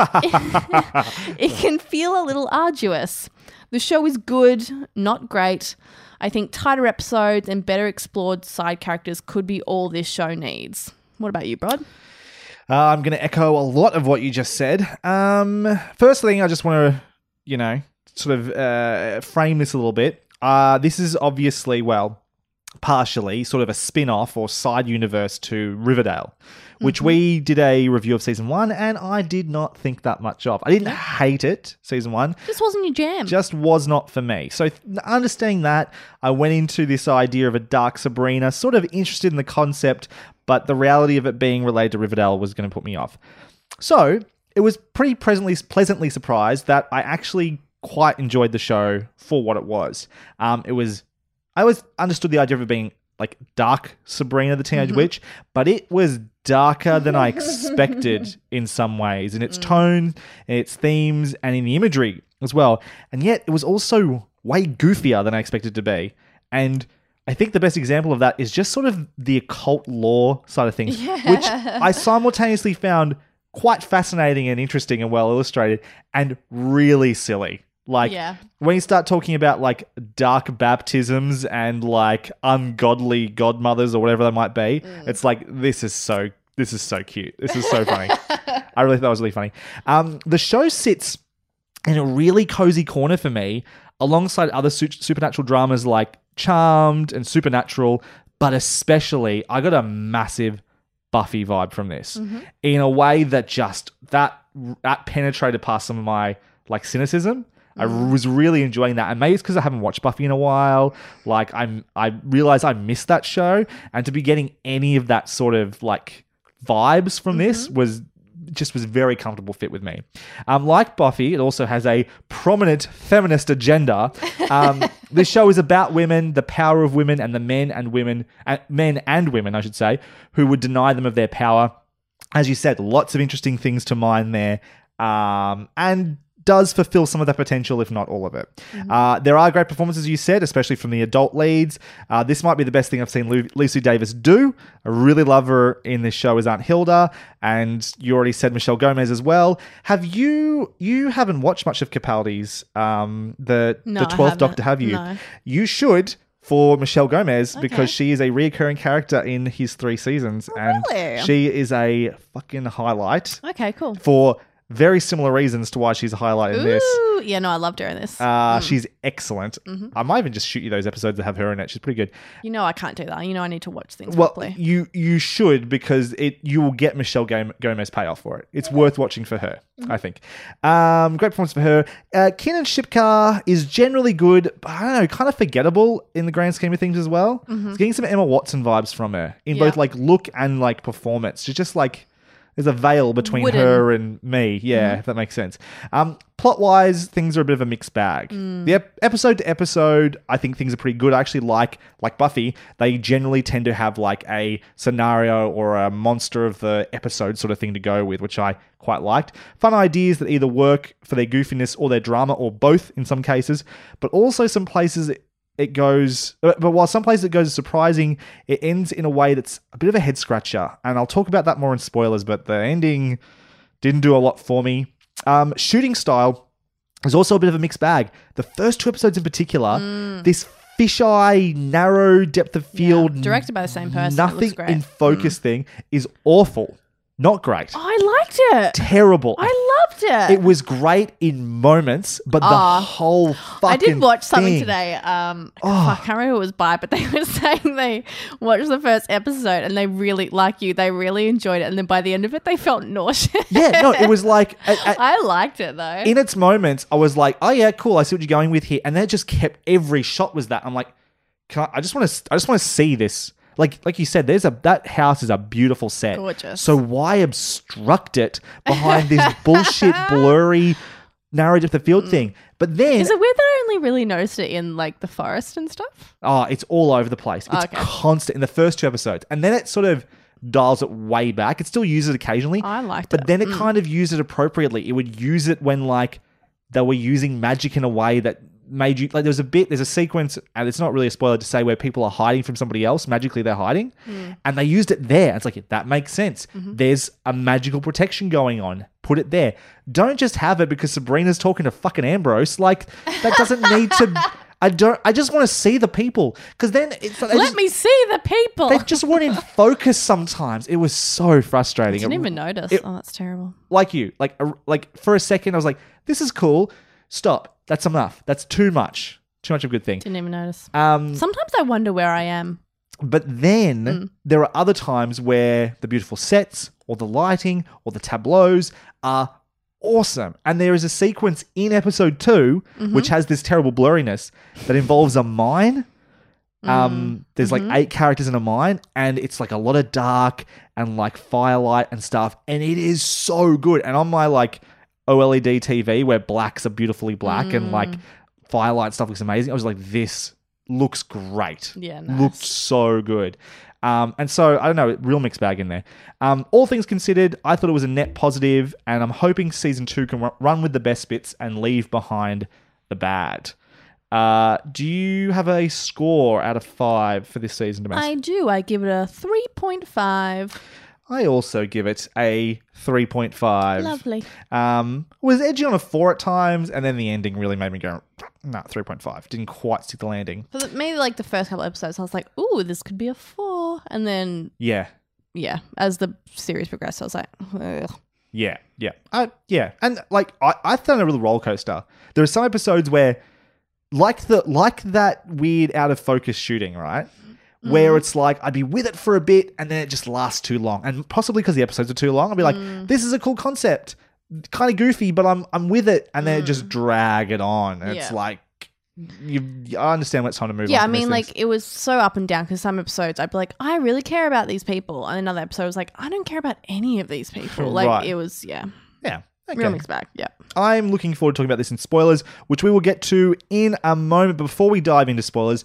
it can feel a little arduous. The show is good, not great. I think tighter episodes and better explored side characters could be all this show needs. What about you, Brod? Uh, I'm going to echo a lot of what you just said. Um, first thing, I just want to, you know, sort of uh, frame this a little bit. Uh, this is obviously, well, partially sort of a spin off or side universe to Riverdale, which we did a review of season one, and I did not think that much of. I didn't hate it, season one. This wasn't your jam. just was not for me. So, understanding that, I went into this idea of a dark Sabrina, sort of interested in the concept, but the reality of it being related to Riverdale was going to put me off. So, it was pretty presently, pleasantly surprised that I actually quite enjoyed the show for what it was. Um, it was, I always understood the idea of it being like dark Sabrina the Teenage mm-hmm. Witch, but it was darker than I expected in some ways in its mm. tone, in its themes, and in the imagery as well. And yet it was also way goofier than I expected to be. And I think the best example of that is just sort of the occult lore side of things, which I simultaneously found quite fascinating and interesting and well illustrated and really silly Like Yeah. when you start talking about like dark baptisms and like ungodly godmothers or whatever they might be, Mm. it's like this is so this is so cute. This is so funny. I really thought it was really funny. Um, the show sits in a really cozy corner for me, alongside other su- supernatural dramas like Charmed and Supernatural, but especially I got a massive Buffy vibe from this in a way that just that that penetrated past some of my like cynicism. I was really enjoying that, and maybe it's because I haven't watched Buffy in a while. Like I'm, I realized I missed that show, and to be getting any of that sort of like vibes from this was just was very comfortable fit with me. Um, like Buffy, it also has a prominent feminist agenda. Um, this show is about women, the power of women, and the men and women, uh, men and women, I should say, who would deny them of their power. As you said, lots of interesting things to mine there, um, and does fulfill some of that potential, if not all of it. Uh, there are great performances, you said, especially from the adult leads. Uh, this might be the best thing I've seen Lu- Lucy Davis do. I really love her in this show as Aunt Hilda, and you already said Michelle Gomez as well. Have you? You haven't watched much of Capaldi's um, the No, the twelfth. Doctor, have you? No. You should. For Michelle Gomez, Okay. because she is a reoccurring character in his three seasons, and really? she is a fucking highlight Okay, cool. for very similar reasons to why she's a highlight in this. Ooh, yeah, no, I loved her in this. Uh, She's excellent. Mm-hmm. I might even just shoot you those episodes that have her in it. She's pretty good. you know, I can't do that. You know, I need to watch things Well, properly. you you should because it you will get Michelle Gom- Gomez payoff for it. It's worth watching for her. Mm-hmm. I think. Um, great performance for her. Uh, Kiernan Shipka is generally good, but I don't know, kind of forgettable in the grand scheme of things as well. It's getting some Emma Watson vibes from her in both Mm-hmm. Yeah. like look and like performance. She's just like there's a veil between Wooden. Her and me. Yeah, if that makes sense. Um, plot wise, things are a bit of a mixed bag. Mm. The ep- episode to episode, I think things are pretty good. I actually like like Buffy. They generally tend to have like a scenario or a monster of the episode sort of thing to go with, which I quite liked. Fun ideas that either work for their goofiness or their drama, or both in some cases. But also some places it goes but but while some places it goes surprising it ends in a way that's a bit of a head scratcher and i'll talk about that more in spoilers but the ending didn't do a lot for me um, shooting style is also a bit of a mixed bag the first two episodes in particular this fisheye narrow depth of field Mm. directed by the same person. It nothing looks great. Mm. in focus thing is awful not great I liked it. terrible I loved it. it was great in moments but the Ah. whole fucking I did watch something thing- today. Um, Oh. I can't remember who it was by, but they were saying they watched the first episode and they really, like you, they really enjoyed it. And then by the end of it, they felt nauseous. yeah no it was like at- at- I liked it though. in its moments, I was like, "Oh yeah, cool. I see what you're going with here," and then it just kept every shot was that. I'm like, Can I, I just want to, I just want to see this. Like, like you said, there's a that house is a beautiful set. Gorgeous. So why obstruct it behind this bullshit, blurry, narrow depth of the field thing? But then, Mm. Is it weird that I only really noticed it in like the forest and stuff? oh, it's all over the place. It's Okay. constant in the first two episodes, and then it sort of dials it way back. It still uses it occasionally. I liked but it. Mm. then it kind of used it appropriately. It would use it when like they were using magic in a way that made you like. There's a bit, there's a sequence, and it's not really a spoiler to say where people are hiding from somebody else. Magically, they're hiding, Mm. and they used it there. It's like that makes sense. Mm-hmm. There's a magical protection going on. Put it there. Don't just have it because Sabrina's talking to fucking Ambrose. Like that doesn't need to. I don't. I just want to see the people because then it's. Let just- me see the people. They just weren't in focus sometimes. It was so frustrating. I didn't It- even notice. it- oh, that's terrible. like you, like like for a second, I was like, "This is cool." Stop. That's enough. That's too much. Too much of a good thing. Didn't even notice. Um, Sometimes I wonder where I am. but then Mm. there are other times where the beautiful sets or the lighting or the tableaus are awesome. And there is a sequence in episode 2 Mm-hmm. which has this terrible blurriness that involves a mine. Mm. Um, there's Mm-hmm. like eight characters in a mine, and it's like a lot of dark and like firelight and stuff, and it is so good. And on my like OLED TV, where blacks are beautifully black and like Mm. firelight stuff looks amazing, I was like, this looks great. Yeah, looked so good. Um, and so I don't know, real mixed bag in there. Um, all things considered, I thought it was a net positive, and I'm hoping season two can ru- run with the best bits and leave behind the bad. Uh, do you have a score out of five for this season, Damascus? I do. I give it a 3.5. I also give it a 3.5. Lovely. Um, was edgy on a 4 at times, and then the ending really made me go, nah, 3.5. Didn't quite stick the landing. For the, maybe like the first couple episodes, I was like, "Ooh, this could be a four. and then Yeah. yeah, as the series progressed, I was like, Ugh. Yeah, yeah, uh, yeah, and like I, I found a real roller coaster. There are some episodes where, like the like that weird out of focus shooting, right? Where mm. it's like I'd be with it for a bit and then it just lasts too long, and possibly because the episodes are too long, I'd be like, mm. "This is a cool concept, kind of goofy, but I'm I'm with it," and then it just mm. drag it on. And It's like you, I understand when it's time to move. yeah. on I mean, like it was so up and down because some episodes I'd be like, I really care about these people, and another episode I was like, I don't care about any of these people. Like Right. it was, yeah, yeah, okay. real mixed bag. Yeah. I'm looking forward to talking about this in spoilers, which we will get to in a moment. But before we dive into spoilers,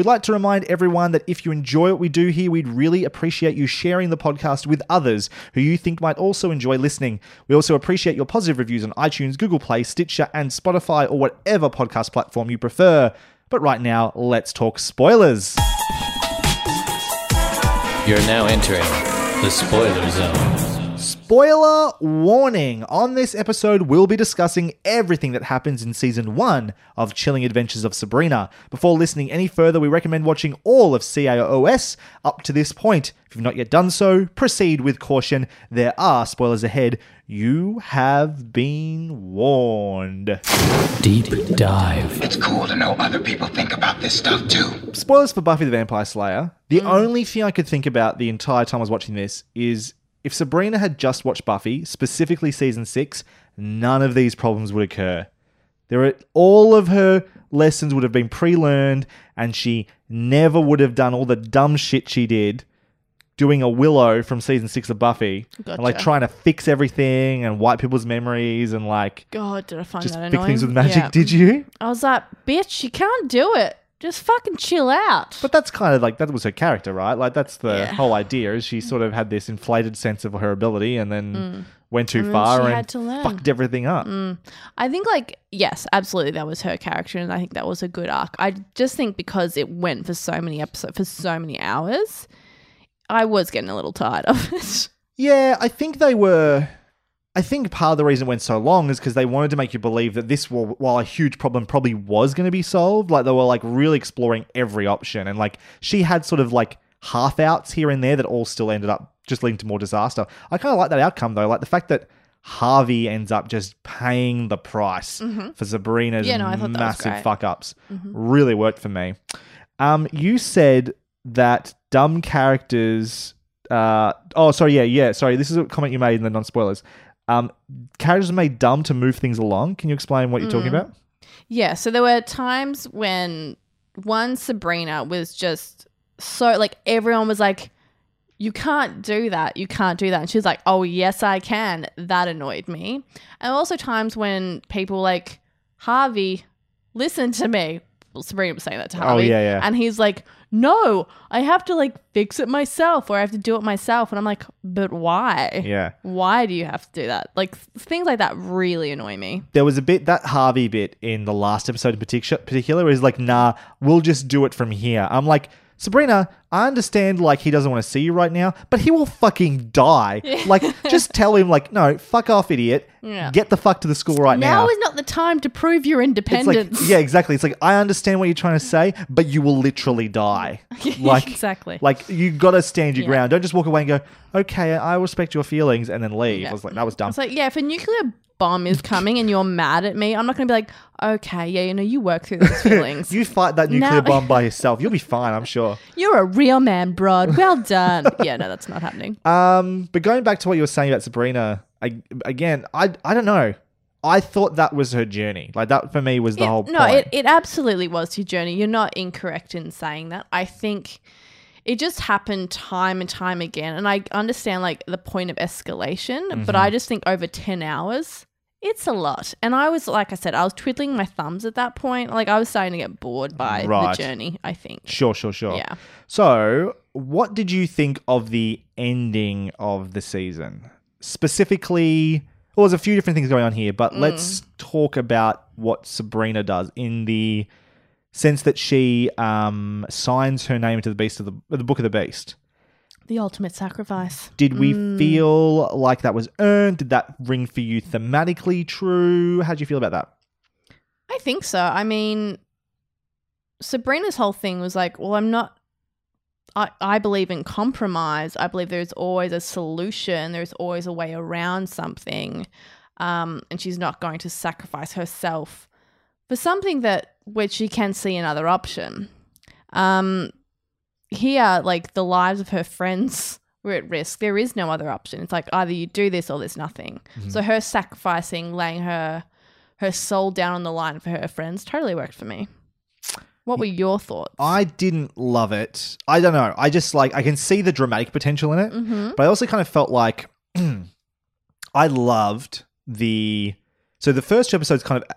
We'd like to remind everyone that if you enjoy what we do here, we'd really appreciate you sharing the podcast with others who you think might also enjoy listening. We also appreciate your positive reviews on iTunes, Google Play, Stitcher, and Spotify, or whatever podcast platform you prefer. But right now, let's talk spoilers. You're now entering the spoiler zone. Spoiler warning! On this episode, we'll be discussing everything that happens in season one of Chilling Adventures of Sabrina. Before listening any further, we recommend watching all of CAOS up to this point. If you've not yet done so, proceed with caution. There are spoilers ahead. You have been warned. Deep dive. It's cool to know other people think about this stuff too. Spoilers for Buffy the Vampire Slayer. The hmm. only thing I could think about the entire time I was watching this is if Sabrina had just watched Buffy, specifically season six, none of these problems would occur. There are all of her lessons would have been pre-learned, and she never would have done all the dumb shit she did doing a Willow from season six of Buffy, and like trying to fix everything and wipe people's memories and like God, did I find just that fix things with magic. Yeah. Did you? I was like, bitch, you can't do it. Just fucking chill out. But that's kind of like that was her character, right? Like that's the Yeah. whole idea. Is she sort of had this inflated sense of her ability, and then went too Mm. And far and had to learn. Mm. fucked everything up. I think like yes, absolutely that was her character and I think that was a good arc. I just think because it went for so many episodes for so many hours, I was getting a little tired of it. Yeah, I think they were. I think part of the reason it went so long is because they wanted to make you believe that this, wa- while a huge problem, probably was going to be solved. Like they were like really exploring every option, and like she had sort of like half outs here and there that all still ended up just leading to more disaster. I kind of like that outcome though, like the fact that Harvey ends up just paying the price for Sabrina's Mm-hmm. Yeah, no, I thought that was massive. Mm-hmm. fuck ups. Really worked for me. Um, you said that dumb characters. Uh, oh, sorry, yeah, yeah, sorry. This is a comment you made in the non spoilers. Um, characters are made dumb to move things along. Can you explain what you're Mm. talking about? Yeah, so there were times when one Sabrina was just so like everyone was like, You can't do that. You can't do that. And she was like, Oh yes I can. That annoyed me. And also times when people were like, Harvey, listen to me. Sabrina was saying that to Oh, Harvey. yeah, yeah. And he's like, No, I have to like fix it myself or I have to do it myself. And I'm like, But why? Yeah. Why do you have to do that? Like things like that really annoy me. There was a bit, that Harvey bit in the last episode in particular, particular is like, nah, we'll just do it from here. I'm like, Sabrina, I understand like he doesn't want to see you right now, but he will fucking die. Like, just tell him like, no, fuck off, idiot. Yeah. Get the fuck to the school right now. now is not the time to prove your It's independence. like, yeah, exactly. It's like I understand what you're trying to say, but you will literally die. Like Exactly. Like you got to stand your Yeah. ground. Don't just walk away and go, "Okay, I respect your feelings," and then leave. Yeah. I was like, that was dumb. It's like, yeah, if a nuclear bomb is coming and you're mad at me, I'm not going to be like, okay, yeah, you know, you work through those feelings. you fight that nuclear Now- bomb by yourself. You'll be fine, I'm sure. You're a real man, Brod. Well done. yeah, no, that's not happening. Um, but going back to what you were saying about Sabrina, I, again, I I don't know. I thought that was her journey. Like that for me was the It- whole no, point. it, it absolutely was your journey. You're not incorrect in saying that. I think it just happened time and time again. And I understand like the point of escalation, but Mm-hmm. I just think over 10 hours, it's a lot. And I was, like I said, I was twiddling my thumbs at that point. Like I was starting to get bored by Right. the journey, I think. Sure, sure, sure. Yeah. So, what did you think of the ending of the season? Specifically, well, there's a few different things going on here, Mm. but let's talk about what Sabrina does in the sense that she um, signs her name into the beast of the, the book of the beast. The ultimate sacrifice. Did we Mm. feel like that was earned? Did that ring for you thematically true? How do you feel about that? I think so. I mean, Sabrina's whole thing was like, well, I'm not. I, I believe in compromise. I believe there's always a solution. There's always a way around something. Um, and she's not going to sacrifice herself for something that which she can see another option. Um, here, like the lives of her friends were at risk. There is no other option. It's like either you do this or there's nothing. So her sacrificing, laying her her soul down on the line for her friends totally worked for me. What were your thoughts? I didn't love it. I don't know. I just like I can see the dramatic potential in it, Mhm. but I also kind of felt like I loved the. So the first two episodes kind of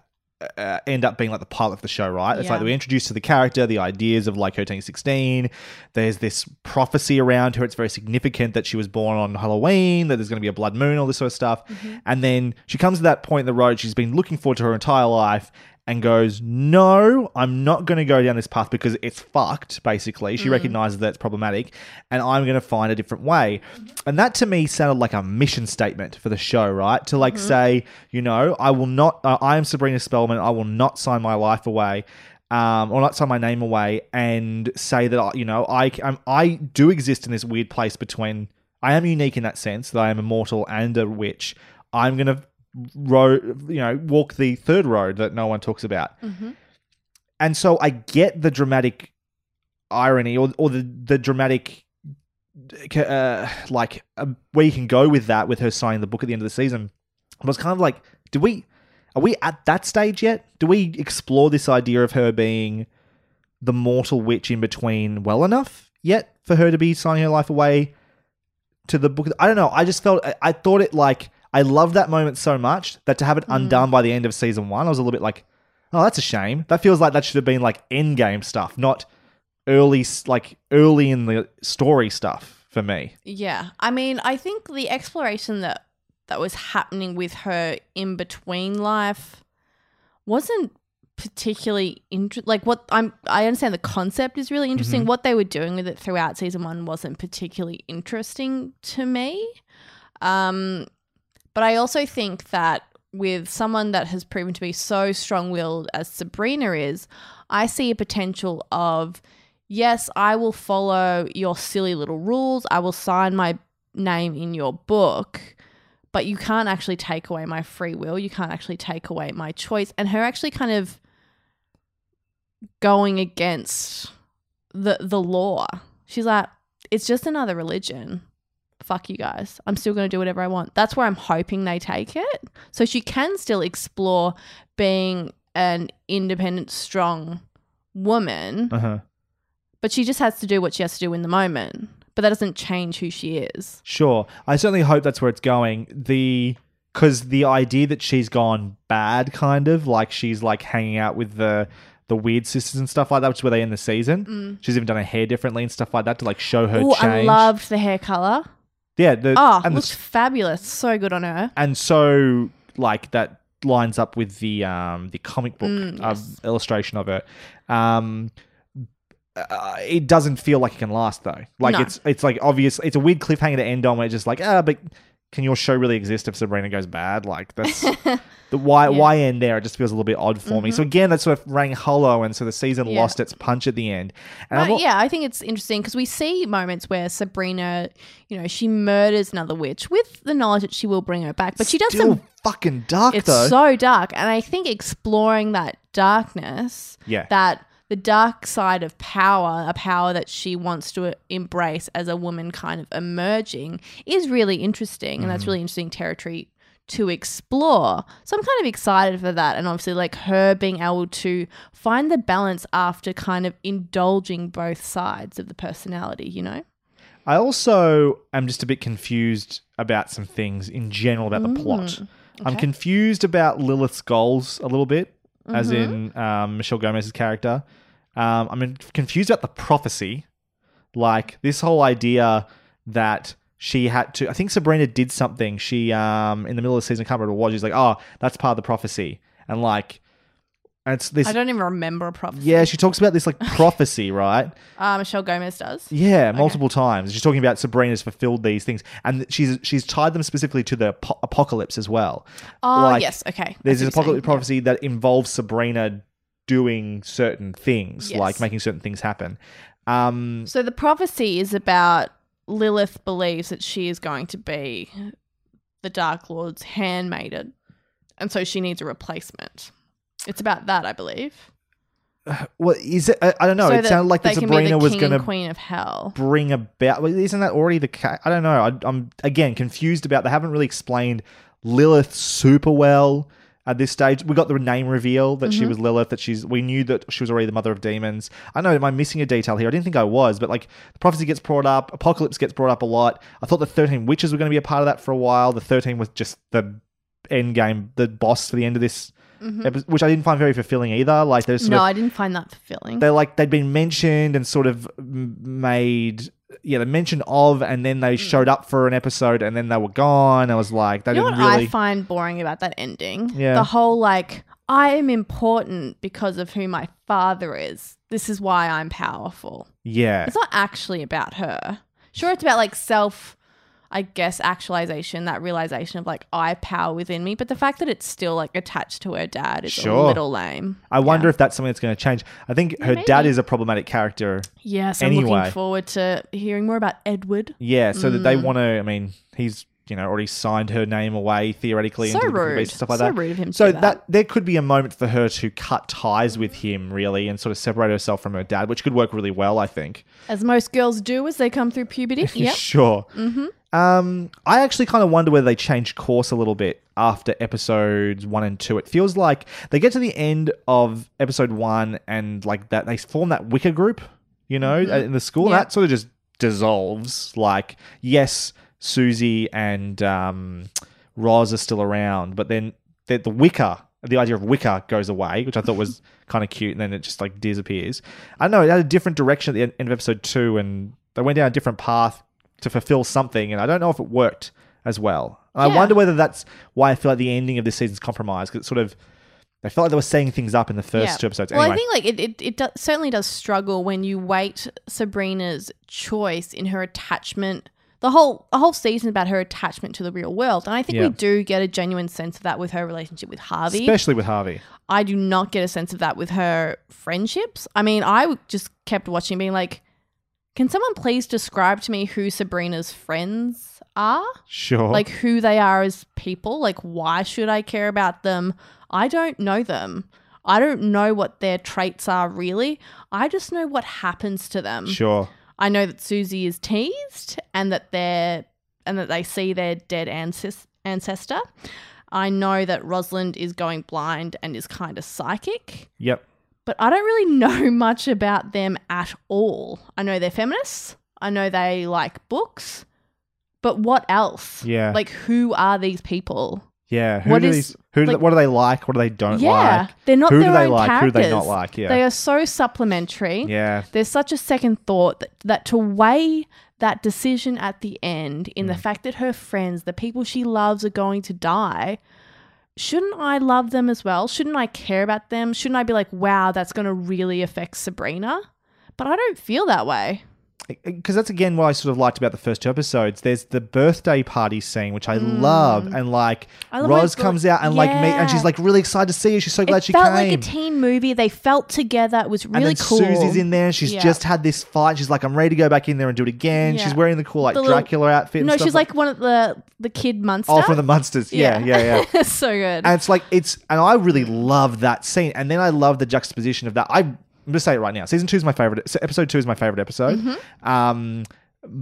uh, end up being like the pilot of the show, right? It's like we're introduced to the character, the ideas of like her turning 16. There's this prophecy around her. It's very significant that she was born on Halloween, that there's going to be a blood moon, all this sort of stuff. And then she comes to that point in the road she's been looking forward to her entire life and goes, No, I'm not going to go down this path because it's fucked, basically. She recognizes that it's problematic and I'm going to find a different way. And that to me sounded like a mission statement for the show, right? To like say, you know, I will not, uh, I am Sabrina Spellman, I will not sign my life away. Um, or not sign my name away and say that I- you know I I'm, I do exist in this weird place between I am unique in that sense that I am immortal and a witch. I'm gonna road, you know, walk the third road that no one talks about. And so I get the dramatic irony or or the the dramatic uh, like uh, where you can go with that with her signing the book at the end of the season. I was kind of like, do we are we at that stage yet? Do we explore this idea of her being the mortal witch in between well enough yet for her to be signing her life away to the book? I don't know. I just felt I, I thought it like I loved that moment so much that to have it undone by the end of season one, I was a little bit like, oh, that's a shame. That feels like that should have been like end game stuff, not early like early in the story stuff for me. Yeah. I mean, I think the exploration that that was happening with her in between life wasn't particularly interesting. Like what I'm I understand the concept is really interesting. What they were doing with it throughout season 1 wasn't particularly interesting to me. Um but I also think that with someone that has proven to be so strong-willed as Sabrina is, I see a potential of yes, I will follow your silly little rules. I will sign my name in your book, but you can't actually take away my free will. You can't actually take away my choice. And her actually kind of going against the the law. She's like, it's just another religion. Fuck you guys. I'm still going to do whatever I want. That's where I'm hoping they take it. So she can still explore being an independent, strong woman Uh-huh. but she just has to do what she has to do in the moment. But that doesn't change who she is. Sure. I certainly hope that's where it's going. The because the idea that she's gone bad, kind of like she's like hanging out with the the weird sisters and stuff like that, which is where they end the season. She's even done her hair differently and stuff like that to like show her Mm. Oh. I loved the hair color. Yeah. The, Oh, and the looks fabulous. So good on her. and so like that lines up with the um the comic book Mm, um, illustration of it um uh, it doesn't feel like it can last though. Like No. it's it's like obvious. It's a weird cliffhanger to end on where it's just like ah, but can your show really exist if Sabrina goes bad? Like that's the why why end there? It just feels a little bit odd for me. So again, that sort of rang hollow, and so the season Mm-hmm. Yeah. lost its punch at the end. But al- yeah, I think it's interesting because we see moments where Sabrina, you know, she murders another witch with the knowledge that she will bring her back, but she does still some. fucking dark It's though. so dark, and I think exploring that darkness, Yeah. that the dark side of power, a power that she wants to embrace as a woman, kind of emerging, is really interesting, and Mm-hmm. that's really interesting territory to explore. So I'm kind of excited for that. And obviously, like her being able to find the balance after kind of indulging both sides of the personality, you know? I also am just a bit confused about some things in general about the plot. I'm confused about Lilith's goals a little bit, as in um, Michelle Gomez's character. Um, I'm confused about the prophecy, like this whole idea that she had to. I think Sabrina did something. She um in the middle of the season, I can't remember what was. She's like, "Oh, that's part of the prophecy," and like, and it's this. I don't even remember a prophecy. Yeah, she talks about this like prophecy, right? Uh, Michelle Gomez does. Yeah, multiple times. She's talking about Sabrina's fulfilled these things, and she's she's tied them specifically to the apo- apocalypse as well. Oh, yes. Okay. There's this apocalypse prophecy that involves Sabrina doing certain things, Yes. like making certain things happen. Um, So the prophecy is about Lilith believes that she is going to be the Dark Lord's handmaiden, and so she needs a replacement. It's about that, I believe. well, is it? I, I don't know. so it sounded like that Sabrina the was going to queen of hell. bring about. Well, isn't that already the case? I don't know. I, I'm again confused about. They haven't really explained Lilith super well at this stage. We got the name reveal that Mm-hmm. she was Lilith. That she's. We knew that she was already the mother of demons. I know. Am I missing a detail here? I didn't think I was, but like the prophecy gets brought up. Apocalypse gets brought up a lot. I thought the thirteen witches were going to be a part of that for a while. The thirteen was just the end game, the boss for the end of this. Episode, which I didn't find very fulfilling either. Like there's Mm-hmm. No, of, I didn't find that fulfilling. They're like they'd been mentioned and sort of made yeah the mention of and then they showed up for an episode and then they were gone i was like they Hmm. you know what didn't really I find boring about that ending? Yeah. The whole like, I am important because of who my father is. This is why I'm powerful. yeah It's not actually about her. Sure, it's about like self, I guess, actualization, that realization of like, I power within me. But the fact that it's still like attached to her dad is Sure. a little lame. i wonder if that's something that's going to change i think her dad is a problematic character Yes, I'm Anyway. looking forward to hearing more about Edward. yeah so that they Mm. want to i mean he's you know already signed her name away theoretically So into the rude. And stuff like So that rude of him so do that. there could be a moment for her to cut ties with him really and sort of separate herself from her dad which could work really well i think As most girls do as they come through puberty. yeah. Sure. Um, I actually kind of wonder whether they changed course a little bit after episodes one and two. It feels like they get to the end of episode one and like that they form that Wicca group, you know, in the school. Yeah. That sort of just dissolves. Like, yes, Susie and um, Roz are still around, but then the, the Wicca, the idea of Wicca goes away, which I thought was kind of cute, and then it just like disappears. I don't know, it had a different direction at the end- end of episode two, and they went down a different path to fulfill something, and I don't know if it worked as well. And I wonder whether that's why I feel like the ending of this season's compromised, because it sort of. They felt like they were setting things up in the first Yeah. two episodes. Well, I think like it, it, it do, certainly does struggle when you weight Sabrina's choice in her attachment. The whole the whole season about her attachment to the real world, and I think Yeah. we do get a genuine sense of that with her relationship with Harvey. especially with Harvey. I do not get a sense of that with her friendships. I mean, I just kept watching, being like, "Can someone please describe to me who Sabrina's friends are? Sure. Like who they are as people? Like why should I care about them? I don't know them. I don't know what their traits are really. I just know what happens to them. sure. I know that Susie is teased and that they're and that they see their dead ances- ancestor. I know that Rosalind is going blind and is kind of psychic, Yep. But I don't really know much about them at all. I know they're feminists. I know they like books. But what else? Yeah. Like who are these people? Yeah. Who What do is- these, who do like- what do they like? What do they don't yeah, like? Yeah. They're not who their do they own like? characters. Who do they not like? Yeah. They are so supplementary. yeah. There's such a second thought that, that to weigh that decision at the end in Mm. the fact that her friends, the people she loves, are going to die. Shouldn't I love them as well? Shouldn't I care about them? Shouldn't I be like, wow, that's going to really affect Sabrina? But I don't feel that way. Because that's again what I sort of liked about the first two episodes. There's the birthday party scene, which I love, and like Mm. Love Roz comes out and like me, and she's like really excited to see you. She's so glad it she felt came. like a teen movie. They felt together. It was and really then cool. Susie's in there. She's Yeah. just had this fight. She's like, I'm ready to go back in there and do it again. Yeah. She's wearing the cool like The little- Dracula outfit. and No, she's like one of the the kid monsters. oh from the Munsters. Yeah, yeah, yeah. so good. And it's like it's and I really love that scene. And then I love the juxtaposition of that. I, I'm gonna say it right now. Season two is my favorite. Episode two is my favorite episode, Mm-hmm. um,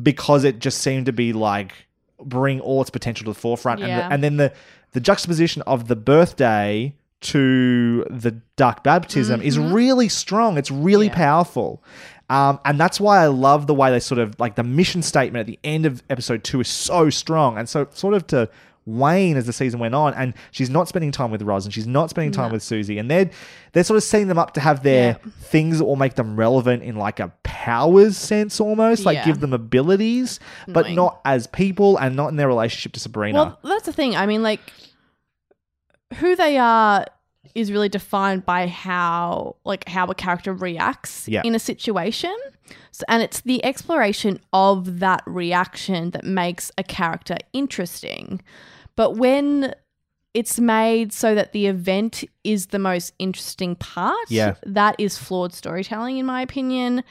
because it just seemed to be like bring all its potential to the forefront. Yeah. And, the, and then the the juxtaposition of the birthday to the dark baptism is really strong. It's really Mm-hmm. Yeah. powerful. Um, and that's why I love the way they sort of like the mission statement at the end of episode two is so strong. And so, sort of to wane as the season went on, and she's not spending time with Roz and she's not spending time with Susie. And they're, they're sort of setting them up to have their Yeah. things that will make them relevant in like a powers sense almost, like Yeah. give them abilities, but not as people and not in their relationship to Sabrina. Well, that's the thing. I mean, like, who they are is really defined by how, like, how a character reacts Yeah. in a situation. So, and it's the exploration of that reaction that makes a character interesting. But when it's made so that the event is the most interesting part, Yeah. that is flawed storytelling, in my opinion.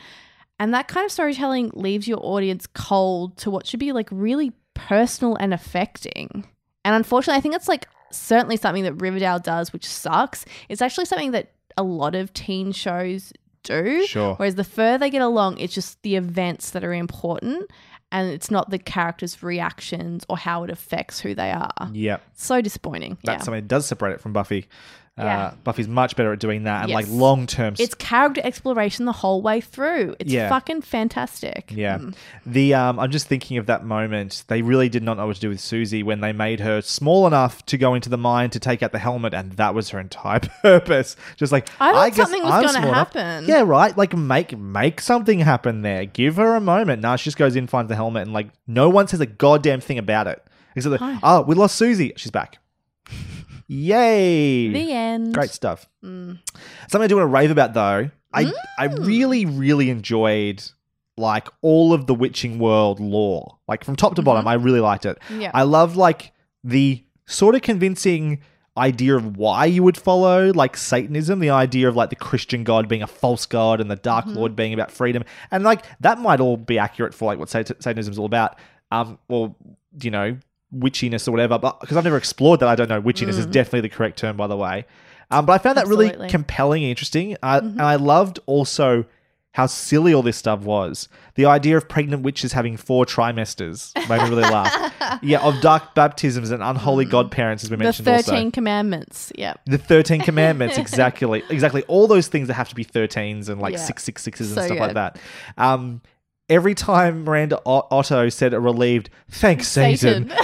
And that kind of storytelling leaves your audience cold to what should be like really personal and affecting. And unfortunately, I think it's like certainly something that Riverdale does, which sucks. It's actually something that a lot of teen shows do. Sure. Whereas the further they get along, it's just the events that are important and it's not the character's reactions or how it affects who they are. yeah. So disappointing. That's yeah. something that does separate it from Buffy. Uh, Buffy's much better at doing that and like long term It's character exploration the whole way through. It's Yeah. fucking fantastic. Yeah. Mm. The um I'm just thinking of that moment. They really did not know what to do with Susie when they made her small enough to go into the mine to take out the helmet and that was her entire purpose. Just like I thought guess something was I'm gonna small enough." happen. Yeah, right. Like make make something happen there. Give her a moment. Nah, she just goes in, finds the helmet, and like no one says a goddamn thing about it. Except that, oh, we lost Susie. She's back. Yay. The end. Great stuff. Mm. Something I do want to rave about though. I mm. I really really enjoyed like all of the witching world lore. Like from top to bottom, mm-hmm. I really liked it. Yeah. I love like the sort of convincing idea of why you would follow like Satanism, the idea of like the Christian God being a false god and the Dark mm-hmm. Lord being about freedom, and like that might all be accurate for like what Satanism is all about. Um, or you know, witchiness or whatever. But because I've never explored that, I don't know. Witchiness is definitely the correct term, by the way. Um, but I found that really compelling and interesting. I, And I loved also how silly all this stuff was. The idea of pregnant witches having four trimesters made me really laugh. Yeah, of dark baptisms and unholy godparents, as we mentioned the 13 also. commandments. Yeah. The 13 commandments, exactly. Exactly. All those things that have to be 13s and like Yeah. 666s and So stuff like that. Um, every time Miranda O- Otto said a relieved, thanks, Satan.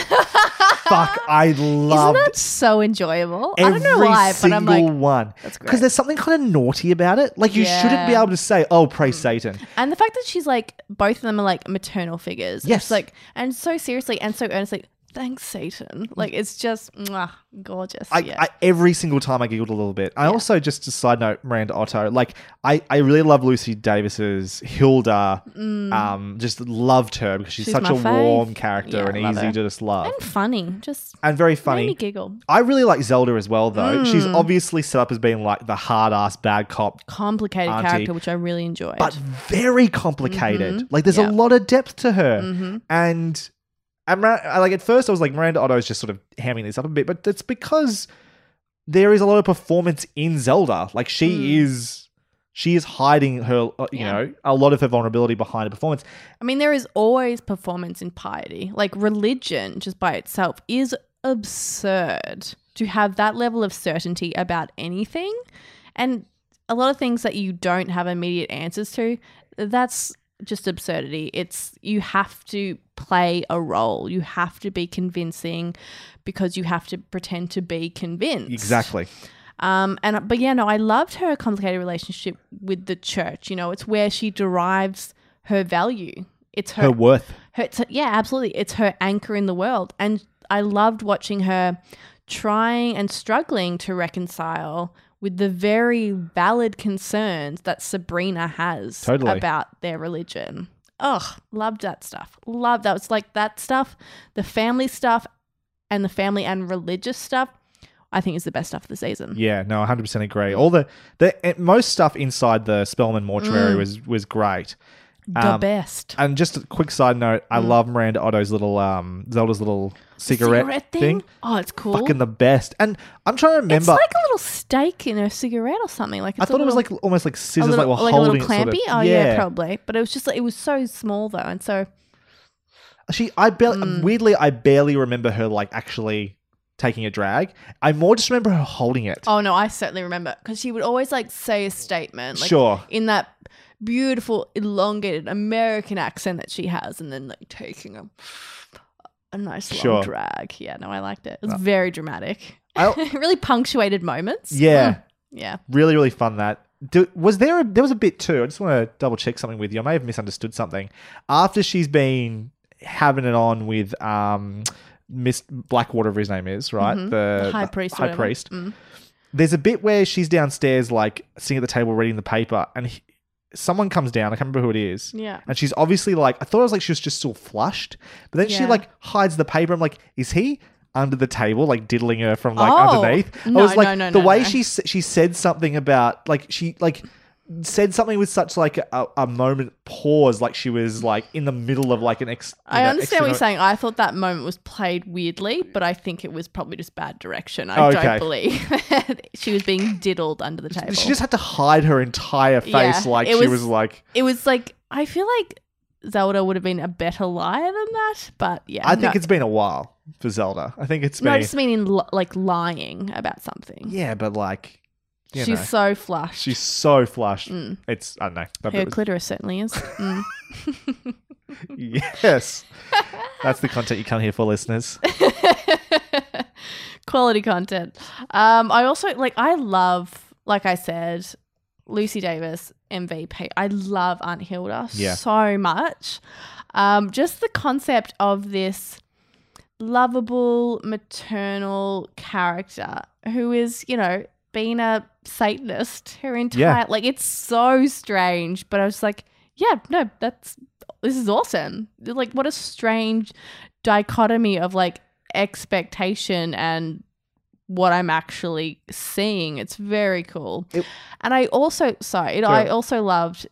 Fuck, I love. Isn't that so enjoyable? I every don't know why, but single I'm like, one. That's great. Because there's something kind of naughty about it. Like, you shouldn't be Yeah. able to say, oh, praise Satan. and the fact that she's like, both of them are like maternal figures. Yes. It's like, and so seriously and so earnestly, thanks, Satan. Like, it's just mwah, gorgeous. I, yeah. I, every single time I giggled a little bit. I also, just a side note, Miranda Otto, like, I, I really love Lucy Davis's Hilda. Um, just loved her because she's, Mm. She's such a warm character Yeah, and easy her. to just love. and funny. Just And very funny. me giggle. I really like Zelda as well, though. She's Mm. obviously set up as being like the hard ass bad cop, Complicated Auntie. character, which I really enjoy but very complicated. Like there's Mm-hmm. Yeah. Mm-hmm. a lot of depth to her, and and like at first I was like Miranda Otto is just sort of hamming this up a bit, but it's because there is a lot of performance in Zelda. Like she is. She is hiding her, uh, you Mm. Yeah. know, a lot of her vulnerability behind a performance. I mean, there is always performance in piety. Like religion, just by itself, is absurd to have that level of certainty about anything. And a lot of things that you don't have immediate answers to, that's just absurdity. It's you have to play a role. You have to be convincing because you have to pretend to be convinced. Exactly. Um, and but yeah, no, I loved her complicated relationship with the church. You know, it's where she derives her value. It's her, Her worth. her it's, yeah, absolutely. It's her anchor in the world, and I loved watching her trying and struggling to reconcile with the very valid concerns that Sabrina has Totally. about their religion. Ugh, loved that stuff. Loved that. It's like that stuff, the family stuff, and the family and religious stuff. I think is the best stuff of the season. Yeah, no, 100% agree. All the the most stuff inside the Spellman mortuary Mm. was was great. The Um, best. And just a quick side note, I love Miranda Otto's little um Zelda's little cigarette, thing. Oh, it's cool. Fucking the best. And I'm trying to remember. it's like a little stake in a cigarette or something. Like I it's a thought it was like almost like scissors, little, like we're like a holding little it. Sort of. Oh yeah. probably. But it was just like it was so small though, and so She, I barely, Mm. weirdly, I barely remember her like actually taking a drag. I more just remember her holding it. Oh no, I certainly remember because she would always like say a statement, like, Sure. in that beautiful elongated American accent that she has, and then like taking a a nice long Sure. drag. Yeah, no, I liked it. It was very dramatic. I- really punctuated moments. Yeah. Yeah. Really, really fun that. Do, was there a, there was a bit too? I just want to double check something with you. I may have misunderstood something. After she's been having it on with um Miss Blackwater, whatever his name is, right? Mhm. The, The high priest or High whatever. priest. Mm. There's a bit where she's downstairs, like sitting at the table reading the paper, and he, someone comes down. I can't remember who it is. Yeah. And she's obviously like, I thought it was like she was just still flushed, but then she Yeah. like hides the paper. I'm like, is he under the table, like diddling her from like Oh. underneath? No, I was like, no, no, the no, way no. she s- she said something about like she like said something with such like a, a moment pause, like she was like in the middle of like an ex. I know, understand what you're saying. I thought that moment was played weirdly, but I think it was probably just bad direction. I Okay. don't believe she was being diddled under the table. She just had to hide her entire face, Yeah, like it she was- like. it was like I feel like Zelda would have been a better liar than that, but yeah, I think no, it's been a while for Zelda. I think it's no, been. just meaning li- like lying about something. yeah, but like, she's know, so flushed. she's so flushed. Mm. It's I don't know. Her was- clitoris certainly is. Mm. yes, that's the content you come here for, listeners. Quality content. Um, I also like. I love, like I said, Lucy Davis MVP. I love Aunt Hilda Yeah. so much. Um, just the concept of this lovable maternal character who is, you know, being a Satanist her entire Yeah. like it's so strange. But I was like, yeah, no, that's this is awesome. Like what a strange dichotomy of like expectation and what I'm actually seeing. It's very cool. It- and I also sorry, it, I also loved,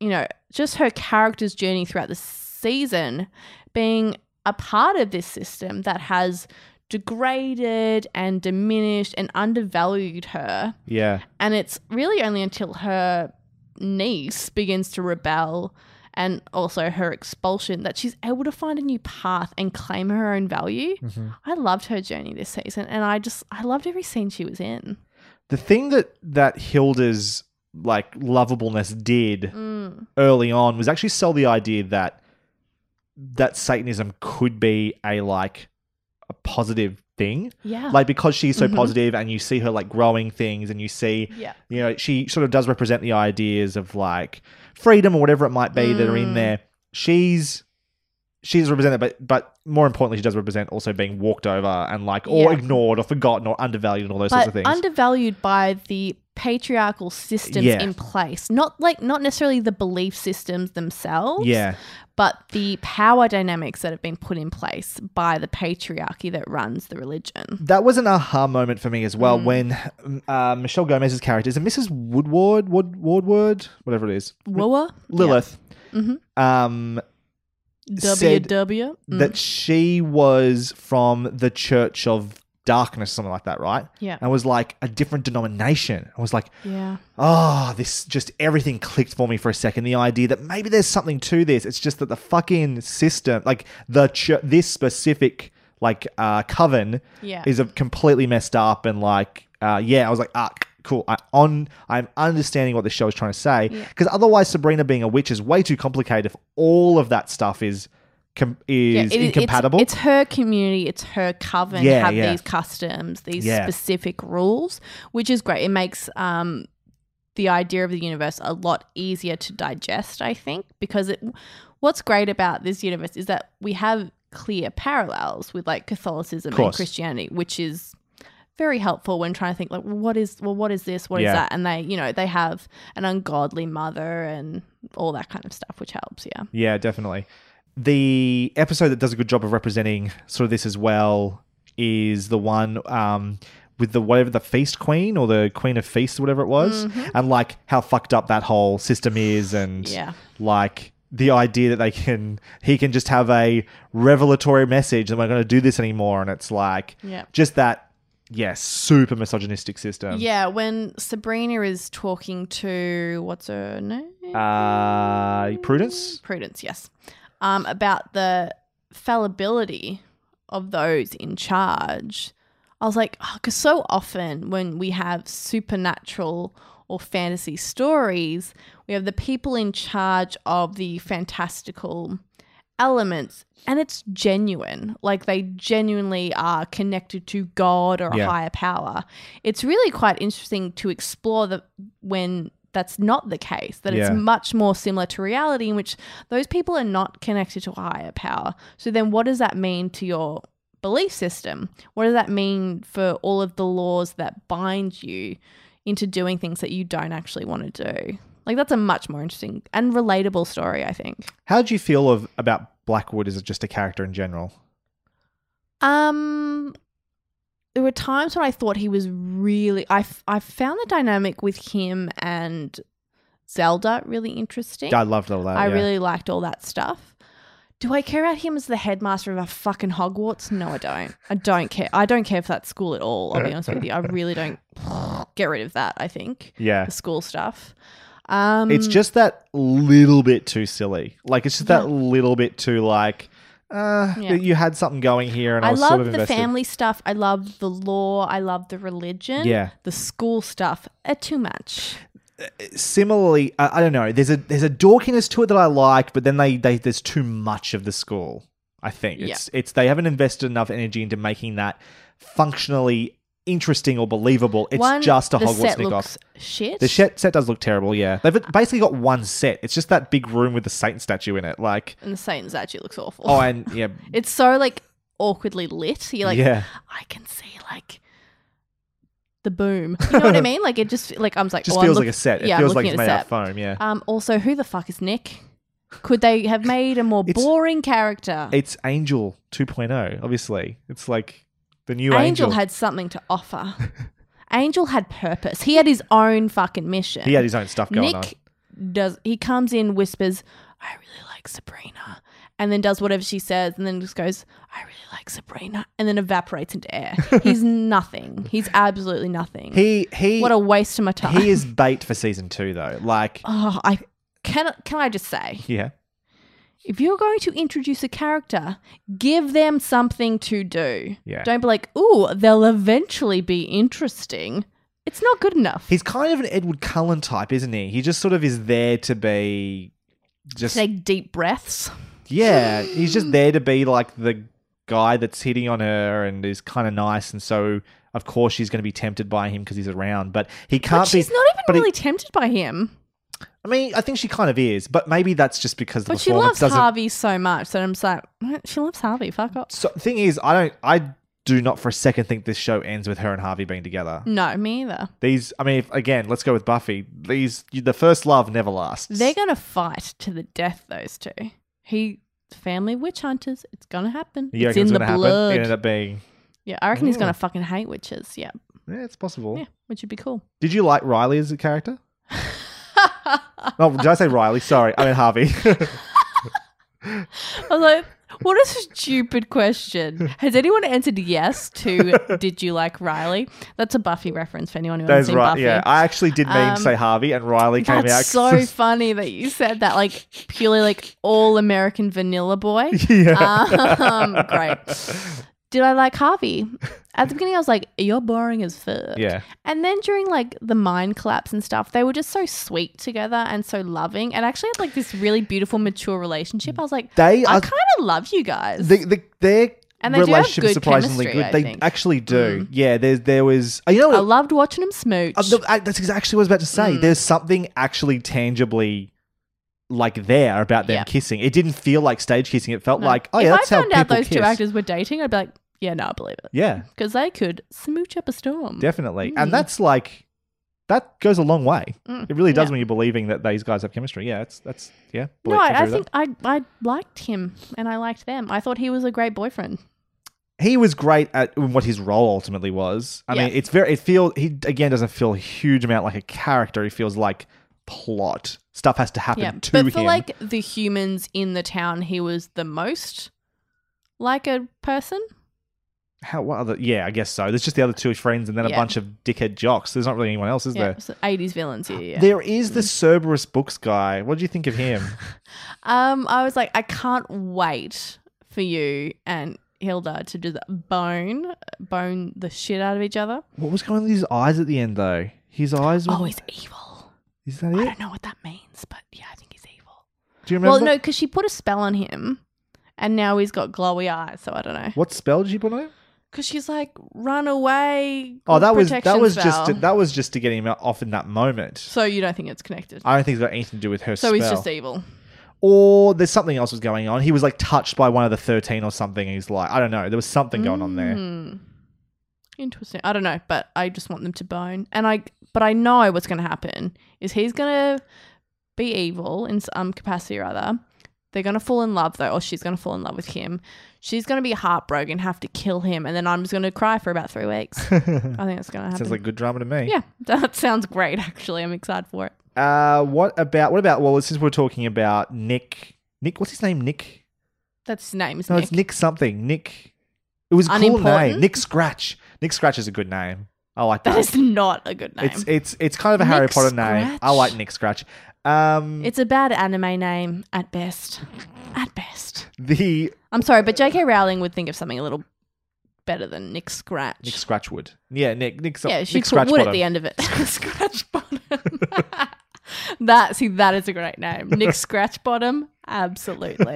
you know, just her character's journey throughout the season being a part of this system that has degraded and diminished and undervalued her. Yeah, And it's really only until her niece begins to rebel and also her expulsion that she's able to find a new path and claim her own value. Mm-hmm. I loved her journey this season and I just I loved every scene she was in. the thing that that Hilda's like lovableness did Mm. early on was actually sell the idea that that Satanism could be a like a positive thing. Yeah. Like because she's so Mhm. positive and you see her like growing things and you see Yeah. you know, she sort of does represent the ideas of like freedom or whatever it might be that are in Mm. there. She's she's represented but but more importantly she does represent also being walked over and like or Yeah. ignored or forgotten or undervalued and all those sorts of things. undervalued by the patriarchal systems Yeah. in place. Not like not necessarily the belief systems themselves. yeah. but the power dynamics that have been put in place by the patriarchy that runs the religion. That was an aha moment for me as Mm. well when uh, Michelle Gomez's character is it Mrs. Woodward, Wood Woodward, whatever it is, Woa? Lilith, Mhm. um, said WW? Mm. that she was from the Church of Darkness, something like that, right? Yeah. and was like a different denomination. I was like, yeah. oh, this just everything clicked for me for a second. The idea that maybe there's something to this. It's just that the fucking system, like the ch- this specific like uh coven, Yeah. is a completely messed up and like uh yeah. I was like, ah, cool. I on I'm understanding what the show is trying to say Yeah. because otherwise Sabrina being a witch is way too complicated. If all of that stuff is com- is Yeah, it- incompatible. It's, her community, it's her coven Yeah, have yeah. these customs, these specific rules, which is great. It makes um the idea of the universe a lot easier to digest, I think, because it what's great about this universe is that we have clear parallels with like Catholicism and Christianity, which is very helpful when trying to think like well, what is well what is this what is Yeah. that and they you know they have an ungodly mother and all that kind of stuff which helps yeah Yeah, definitely. The episode that does a good job of representing sort of this as well is the one um, with the whatever the feast queen or the queen of feasts, whatever it was, and like how fucked up that whole system is, and Yeah. like the idea that they can he can just have a revelatory message and we're going to do this anymore, and it's like Yeah. just that yes, super misogynistic system. yeah when Sabrina is talking to what's her name Uh, Prudence. Prudence, yes. Um, about the fallibility of those in charge. I was like, because so often when we have supernatural or fantasy stories, we have the people in charge of the fantastical elements, and it's genuine. Like they genuinely are connected to God or a Yeah. higher power. It's really quite interesting to explore the when that's not the case. That Yeah. it's much more similar to reality, in which those people are not connected to a higher power. So then, what does that mean to your belief system? What does that mean for all of the laws that bind you into doing things that you don't actually want to do? Like that's a much more interesting and relatable story, I think. How do you feel of about Blackwood as just a character in general? Um, there were times when I thought he was really. I f- I found the dynamic with him and Zelda really interesting. I loved all that. I yeah. really liked all that stuff. Do I care about him as the headmaster of a fucking Hogwarts? No, I don't. I don't care. I don't care for that school at all. I'll be honest with you. I really don't. Get rid of that. I think Yeah. the school stuff. Um, It's just that little bit too silly. Like it's just that little bit too like uh Yeah. you had something going here and I, I love sort of the invested. family stuff. I love the law. I love the religion. Yeah. The school stuff. Uh, too much. Similarly, I, I don't know. There's a there's a dorkiness to it that I like, but then they, they there's too much of the school. I think it's it's they haven't invested enough energy into making that functionally interesting or believable. It's One, just a Hogwarts set knockoff. shit. The set set does look terrible. Yeah, they've basically got one set. It's just that big room with the Satan statue in it. Like and the Satan's actually looks awful. oh, and yeah, it's so like awkwardly lit. You're like, yeah. I can see like the boom. You know what I mean? Like it just like I'm like just oh, feels look- like a set. It yeah, feels like it's made out of foam. Yeah, Um. Also, who the fuck is Nick? Could they have made a more It's- boring character? it's Angel 2.0. Obviously, it's like the new Angel, Angel. had something to offer. Angel had purpose. He had his own fucking mission. he had his own stuff going Nick on. does. He comes in, whispers, "I really like Sabrina," and then does whatever she says, and then just goes, "I really like Sabrina," and then evaporates into air. He's nothing. He's absolutely nothing. He he what a waste of my time. he is bait for season two though. Like Oh, I can. Can I just say, yeah, if you're going to introduce a character, give them something to do. Yeah. Don't be like, "Ooh, they'll eventually be interesting." It's not good enough. he's kind of an Edward Cullen type, isn't he? He just sort of is there to be just Take deep breaths. yeah. He's just there to be like the guy that's hitting on her and is kind of nice, and so of course she's going to be tempted by him because he's around. But he can't But she's be. not even but he- really tempted by him. I mean, I think she kind of is, but maybe that's just because the But she performance loves doesn't. Harvey so much that I'm just like, she loves Harvey. Fuck off. So the thing is, I don't. I do not for a second think this show ends with her and Harvey being together. No, me either. These, I mean, if, again, let's go with Buffy. These, the first love never lasts. They're gonna fight to the death. Those two. He, family witch hunters. It's gonna happen. You it's reckon in it's the gonna blood. It ended up being. yeah, I reckon he's gonna fucking hate witches. Yeah, Yeah, it's possible. yeah, which would be cool. Did you like Riley as a character? No, did I say Riley? Sorry, I mean Harvey. I was like, what a stupid question. Has anyone answered yes to did you like Riley? That's a Buffy reference for anyone who hasn't seen right. Buffy. Yeah, I actually did mean Um, to say Harvey, and Riley came That's out. so funny that you said that, like purely like all American vanilla boy. yeah. Um, great. Did I like Harvey? At the beginning, I was like, "You're boring as fuck." Yeah. And then during like the mind collapse and stuff, they were just so sweet together and so loving, and actually had like this really beautiful, mature relationship. I was like, They I kind of love you guys. The, the, their And they do have relationship is good surprisingly chemistry, good. I They think. Mm. actually do. Yeah. There's there was. oh, You know I loved watching them smooch. Uh, that's exactly what I was about to say. Mm. There's something actually tangibly like there about them Yeah. kissing. It didn't feel like stage kissing. It felt No. like, oh if yeah, I that's how found out people those two actors were dating, I'd be like, Yeah, no, I believe it. Yeah, Because they could smooch up a storm. definitely. And that's like that goes a long way. Mm, It really does yeah. when you're believing that these guys have chemistry. Yeah, it's that's yeah. No, believe- I, I agree with think I I liked him and I liked them. I thought he was a great boyfriend. that. he was great at what his role ultimately was. I mean, it's very it feels he again doesn't feel a huge amount like a character. He feels like plot stuff has to happen Yeah, to but for like the humans in the town, he was the most like a person. How what other? Yeah, I guess so. There's just the other two friends, and then a bunch of dickhead jocks. There's not really anyone else, is Yeah, there? 80s villains here. Yeah. There is the Cerberus books guy. What do you think of him? Um, I was like, I can't wait for you and Hilda to just bone, bone the shit out of each other. what was going on with his eyes at the end, though? His eyes. Were, Oh, he's evil. Is that I don't know what that means, but yeah, I think he's evil. Do you remember? Well, no, because she put a spell on him, and now he's got glowy eyes. So I don't know. What spell did she put on him? Because she's like, run away. Oh, that was that was just to, that was just to get him off in that moment. So you don't think it's connected? I don't think it's got anything to do with her so spell. he's just evil. or there's something else was going on. He was like touched by one of the thirteen or something. He's like, I don't know. There was something going on there. Mm. Interesting. I don't know, but I just want them to bone. And I, but I know what's going to happen is he's going to be evil in some capacity or other. They're going to fall in love though, or she's going to fall in love with him. She's going to be heartbroken, have to kill him, and then I'm just going to cry for about three weeks. I think that's going to happen. Sounds like good drama to me. yeah, that sounds great. Actually, I'm excited for it. Uh, what about what about? Well, since we're talking about Nick, Nick, what's his name? Nick. That's his name, is No, Nick. it's Nick something. Nick. It was a cool name. Nick Scratch. Nick Scratch is a good name. I like that. That is not a good name. It's it's it's kind of a Harry Nick Potter name. I like Nick Scratch. Um, It's a bad anime name at best. At best. the I'm sorry, but J.K. Rowling would think of something a little better than Nick Scratch. Nick Scratchwood. Yeah, Nick Nick. yeah, Nick she put Scratch wood at the end of it. Scratch bottom. that see, that is a great name. Nick Scratch Bottom. Absolutely.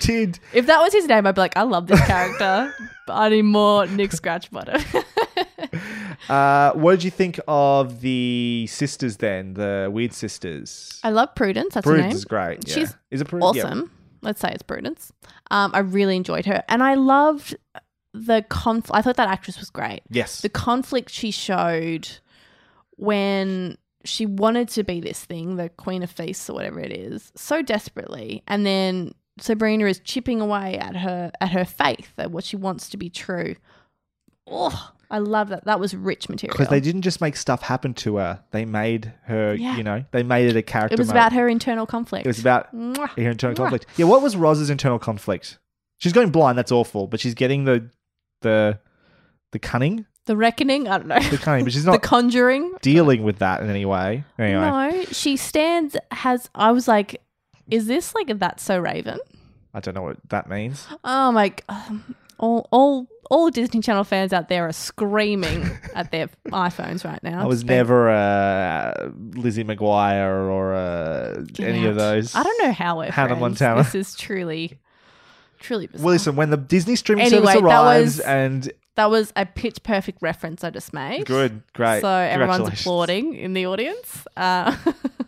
Did if that was his name, I'd be like, I love this character. But I need more Nick Scratch Bottom. uh, what did you think of the sisters then? The weird sisters. I love Prudence. That's her Prudence name. is great. Yeah. She's is it Prudence? Yeah. awesome. Let's say it's Prudence. Um, I really enjoyed her, and I loved the conflict. I thought that actress was great. Yes. The conflict she showed when she wanted to be this thing, the Queen of Feasts or whatever it is, so desperately, and then Sabrina is chipping away at her at her faith, at what she wants to be true. Oh, I love that. That was rich material. Because they didn't just make stuff happen to her; they made her. Yeah. You know, they made it a character. It was mode. about her internal conflict. It was about Mwah. her internal Mwah. conflict. Yeah, what was Roz's internal conflict? She's going blind. That's awful. But she's getting the the the cunning, the reckoning. I don't know. the cunning. But she's not the conjuring. dealing with that in any way. Anyway, No, she stands. Has I was like, is this like a that's so Raven? I don't know what that means. Oh my! um, All all all Disney Channel fans out there are screaming at their iPhones right now. I was never a Lizzie McGuire or a, Get any of those. I don't know how we're Hannah friends. Montana. This is truly, truly bizarre. Well, listen, when the Disney streaming Anyway, service that arrives was- and that was a pitch perfect reference I just made. good, great. So everyone's Congratulations. applauding in the audience. Uh,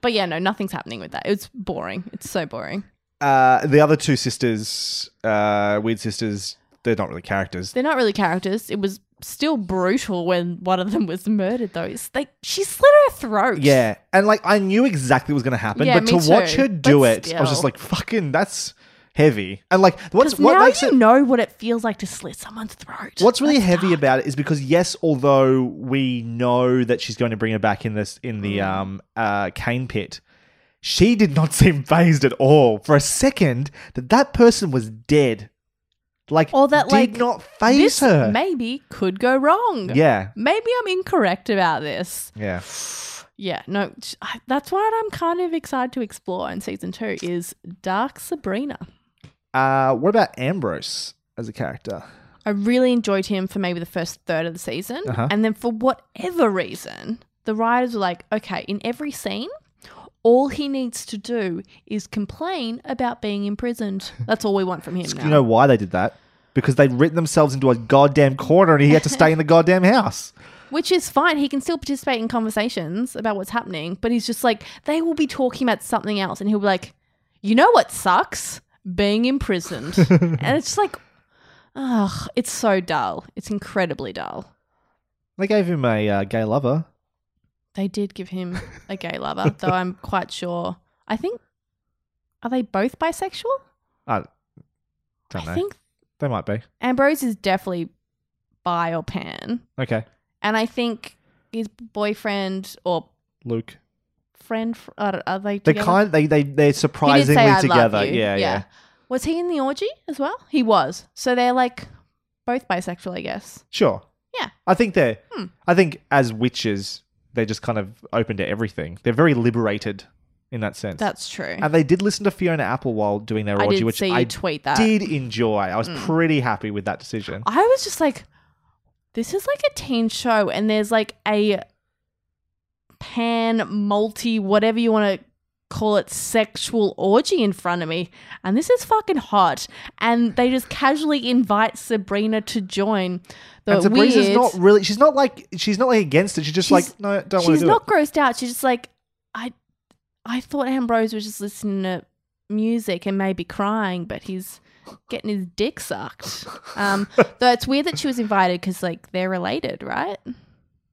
but yeah, no, nothing's happening with that. It's boring. It's so boring. Uh, the other two sisters, uh, weird sisters, they're not really characters. They're not really characters. It was still brutal when one of them was murdered, though. It's like she slit her throat. Yeah, and like I knew exactly what was going to happen, Yeah, but to me watch her do But it, I was just like, "Fucking, that's heavy." And like, what's what now makes you it know what it feels like to slit someone's throat. What's really That's heavy dark. about it is because yes, although we know that she's going to bring her back in this in the Mm. um uh Cain pit, she did not seem phased at all for a second that that person was dead. Like Or that did like not phase this her. maybe could go wrong. yeah, Maybe I'm incorrect about this. yeah. Yeah, no, that's what I'm kind of excited to explore in season two is Dark Sabrina. Uh, what about Ambrose as a character? I really enjoyed him for maybe the first third of the season. Uh-huh. And then for whatever reason, the writers were like, okay, in every scene, all he needs to do is complain about being imprisoned. That's all we want from him now. Do you know why they did that? Because they'd written themselves into a goddamn corner, and he had to stay in the goddamn house. Which is fine. He can still participate in conversations about what's happening, but he's just like, they will be talking about something else. And he'll be like, you know what sucks? Being imprisoned. and it's just like, Ugh, it's so dull. It's incredibly dull. They gave him a uh, gay lover. They did give him a gay lover, though I'm quite sure. I think are they both bisexual? I don't know. I think they might be. Ambrose is definitely bi or pan, Okay. and I think his boyfriend or Luke. Friend fr- are, are they They together? kind they they they're He did surprisingly say, "I love together. you." Yeah, yeah, Was he in the orgy as well? He was. So they're like both bisexual, I guess. Sure. Yeah. I think they're Hmm. I think as witches, they're just kind of open to everything. They're very liberated in that sense. That's true. and they did listen to Fiona Apple while doing their I orgy, did which see you I tweet that. did enjoy. I was Mm. pretty happy with that decision. I was just like, this is like a teen show, and there's like a pan, multi, whatever you want to call it, sexual orgy in front of me. And this is fucking hot. And they just casually invite Sabrina to join. The and Sabrina's weird, not really. She's not like. She's not like against it. She's just She's- like, no, don't want she's to do not it. grossed out. She's just like, I, I thought Ambrose was just listening to music and maybe crying, but he's getting his dick sucked. Um, though it's weird that she was invited because like they're related, right?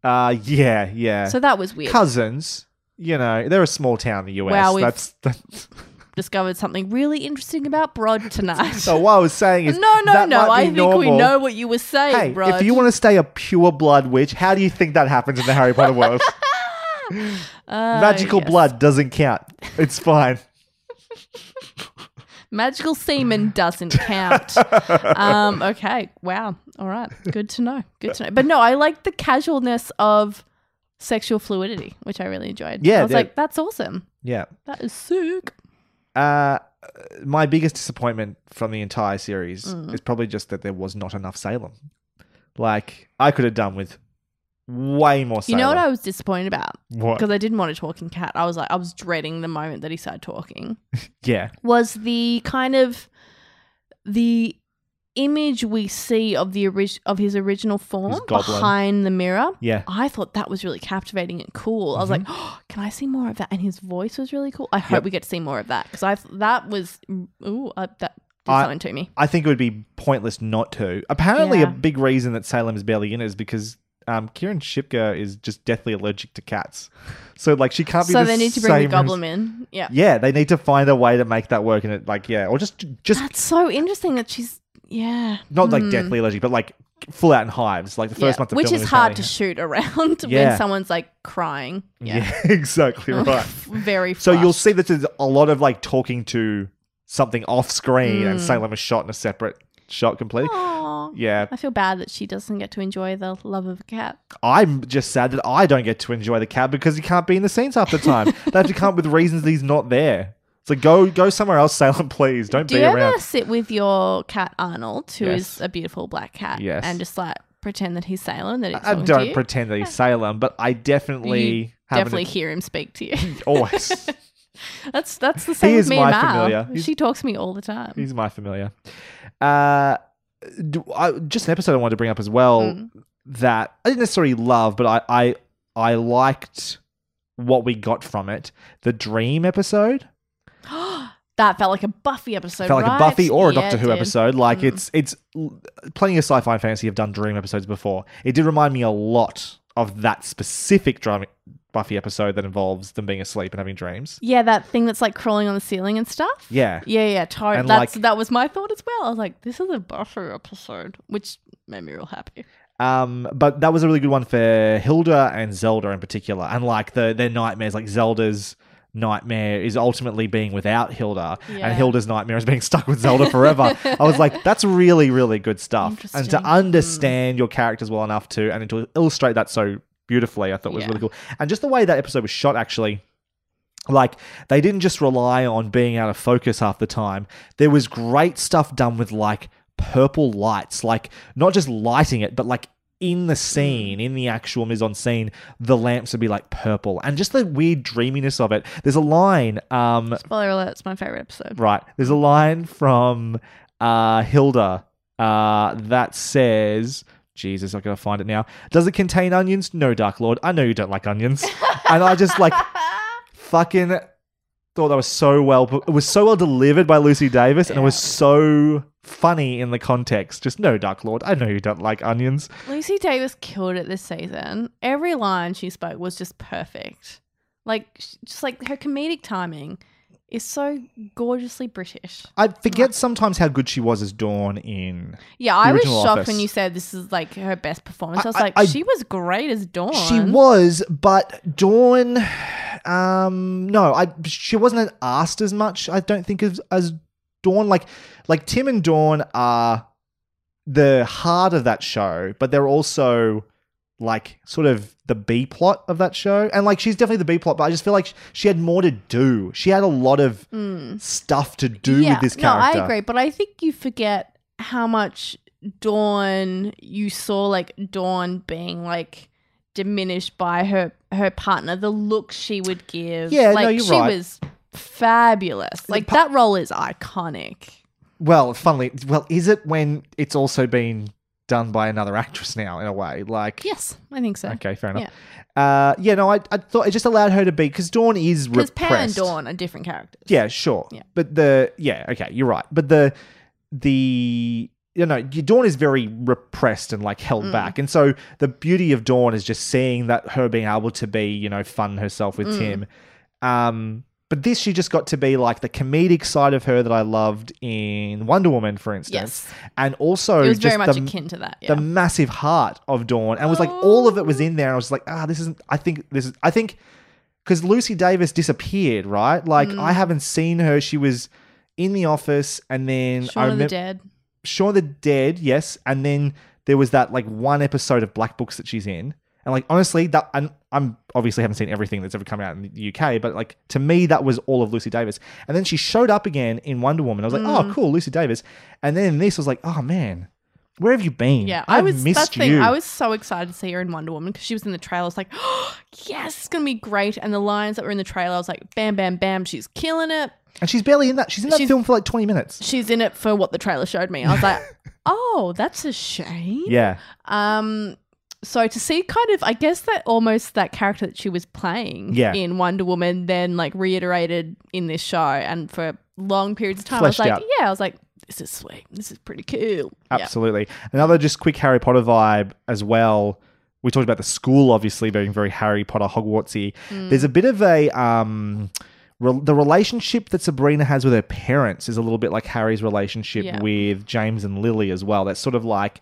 Uh, yeah, yeah. So that was weird. Cousins. You know, they're a small town in the US. Wow, we've- that's, that's Discovered something really interesting about Brod tonight. so. What I was saying is, no, no, that no. might I think we know what you were saying, Hey, Brod. if you want to stay a pure blood witch, how do you think that happens in the Harry Potter world? Uh, Magical yes. blood doesn't count. It's fine. Magical semen doesn't count. um, okay. Wow. All right. Good to know. Good to know. But no, I like the casualness of sexual fluidity, which I really enjoyed. Yeah, I was like, that's awesome. Yeah. That is sick. Uh, my biggest disappointment from the entire series Mm. is probably just that there was not enough Salem. Like I could have done with way more. You know what I was disappointed about? What? Because I didn't want a talking cat. I was like, I was dreading the moment that he started talking. Yeah, was the kind of the image we see of the orig- of his original form goblin. behind the mirror. Yeah. I thought that was really captivating and cool. I was like, oh, can I see more of that? And his voice was really cool. I hope Yep. we get to see more of that because I th- that was ooh uh, that I- something to me. I think it would be pointless not to. Apparently, Yeah. a big reason that Salem is barely in it is because um, Kiernan Shipka is just deathly allergic to cats. So like she can't be. So the they need to bring the goblin as- in. Yeah. Yeah, they need to find a way to make that work, and it like yeah, or just just That's so interesting that she's yeah. not like Hmm. deathly allergic, but like full out in hives. Like the first Yeah. month of the year. which is hard to shoot around Yeah. when someone's like crying. Yeah. Yeah, exactly right. Very So you'll see that there's a lot of like talking to something off screen, and Mm. Salem is shot in a separate shot completely. Aw. Yeah, I feel bad that she doesn't get to enjoy the love of a cat. I'm just sad that I don't get to enjoy the cat because he can't be in the scenes half the time. they have to come up with reasons that he's not there. So go go somewhere else, Salem, please. Don't Do be you ever around. sit with your cat Arnold, who is Yes. a beautiful black cat, Yes. and just like pretend that he's Salem? That I don't pretend that he's Salem, but I definitely You have an- definitely hear him speak to you. Oh, always. that's that's the same He with is me my and familiar. He's- She talks to me all the time. He's my familiar. Uh, do, I, just an episode I wanted to bring up as well Mm. that I didn't necessarily love, but I, I I liked what we got from it. The Dream episode that felt like a Buffy episode. felt like a? Buffy or a Yeah, Doctor Who did. episode. Like Mm. it's it's plenty of sci-fi and fantasy have done Dream episodes before. It did remind me a lot of that specific Dream Buffy episode that involves them being asleep and having dreams. Yeah, that thing that's like crawling on the ceiling and stuff. Yeah. Yeah, yeah, totally. And, That's like- that was my thought as well. I was like, this is a Buffy episode, which made me real happy. Um, but that was a really good one for Hilda and Zelda in particular. And like the their nightmares, like Zelda's nightmare is ultimately being without Hilda, Yeah. and Hilda's nightmare is being stuck with Zelda forever. I was like, that's really, really good stuff. And to understand your characters well enough to and to illustrate that so beautifully, I thought was Yeah. really cool. And just the way that episode was shot actually like they didn't just rely on being out of focus half the time there was great stuff done with like purple lights like not just lighting it but like in the scene in the actual mise en scene the lamps would be like purple and just the weird dreaminess of it there's a line um Spoiler alert, it's my favorite episode. right there's a line from uh hilda uh that says Jesus, I gotta find it now. Does it contain onions? No, Dark Lord. I know you don't like onions. and I just like fucking thought that was so well it was so well delivered by Lucy Davis and it was so funny in the context. Just no, Dark Lord. I know you don't like onions. Lucy Davis killed it this season. Every line she spoke was just perfect. Like, just like her comedic timing is so gorgeously British. I forget sometimes how good she was as Dawn in. Yeah, I was shocked Office. when you said this is like her best performance. I, was like, I- she was great as Dawn. She was, but Dawn, um, no, I she wasn't asked as much. I don't think as as Dawn. Like like Tim and Dawn are the heart of that show, but they're also like sort of the B plot of that show. And like she's definitely the B plot, but I just feel like she had more to do. She had a lot of mm. stuff to do yeah, with this character. no. I agree, but I think you forget how much Dawn you saw like Dawn being like diminished by her her partner, the look she would give. Yeah, no, like you're she right. was fabulous. Like that role is iconic. Well, funnily, well, is it when it's also been done by another actress now in a way? Like, Yes, I think so. Okay, fair enough. Uh, yeah, no, I, I thought it just allowed her to be because Dawn is Because. Pam and Dawn are different characters. Yeah, sure. Yeah. But the yeah, okay, you're right. But the the you know, Dawn is very repressed and like Mm. held back. And so the beauty of Dawn is just seeing that her being able to be, you know, fun herself with Mm. Tim. Um but this she just got to be like the comedic side of her that I loved in Wonder Woman, for instance. Yes. And also It was just very much the, akin to that. Yeah. the massive heart of Dawn, and it was like all of it was in there. And I was like, ah, this isn't. I think this is. I think because Lucy Davis disappeared, right? Like Mm. I haven't seen her. She was in the office, and then I Shaun of the Dead. Shaun of the Dead, yes, and then there was that like one episode of Black Books that she's in, and like honestly, that and I'm obviously haven't seen everything that's ever come out in the UK, but like to me, that was all of Lucy Davis. And then she showed up again in Wonder Woman. I was like, Mm. oh, cool, Lucy Davis. And then this, was like, oh man, where have you been? Yeah, I I've was. That's missed the thing. you. I was so excited to see her in Wonder Woman because she was in the trailer. I was like, oh, yes, it's gonna be great. And the lines that were in the trailer, I was like, bam, bam, bam, she's killing it. and she's barely in that. She's in that She's- film for like 20 minutes. She's in it for what the trailer showed me. I was like, oh, that's a shame. Yeah. Um, so to see kind of, I guess that almost that character that she was playing Yeah. in Wonder Woman, then like reiterated in this show, and for long periods of time, Fleshed I was like, out. yeah, I was like, this is sweet. This is pretty cool. Yeah. Absolutely. Another just quick Harry Potter vibe as well. We talked about the school, obviously being very Harry Potter Hogwartsy. Mm. There's a bit of a um, re- the relationship that Sabrina has with her parents is a little bit like Harry's relationship Yeah. with James and Lily as well. That's sort of like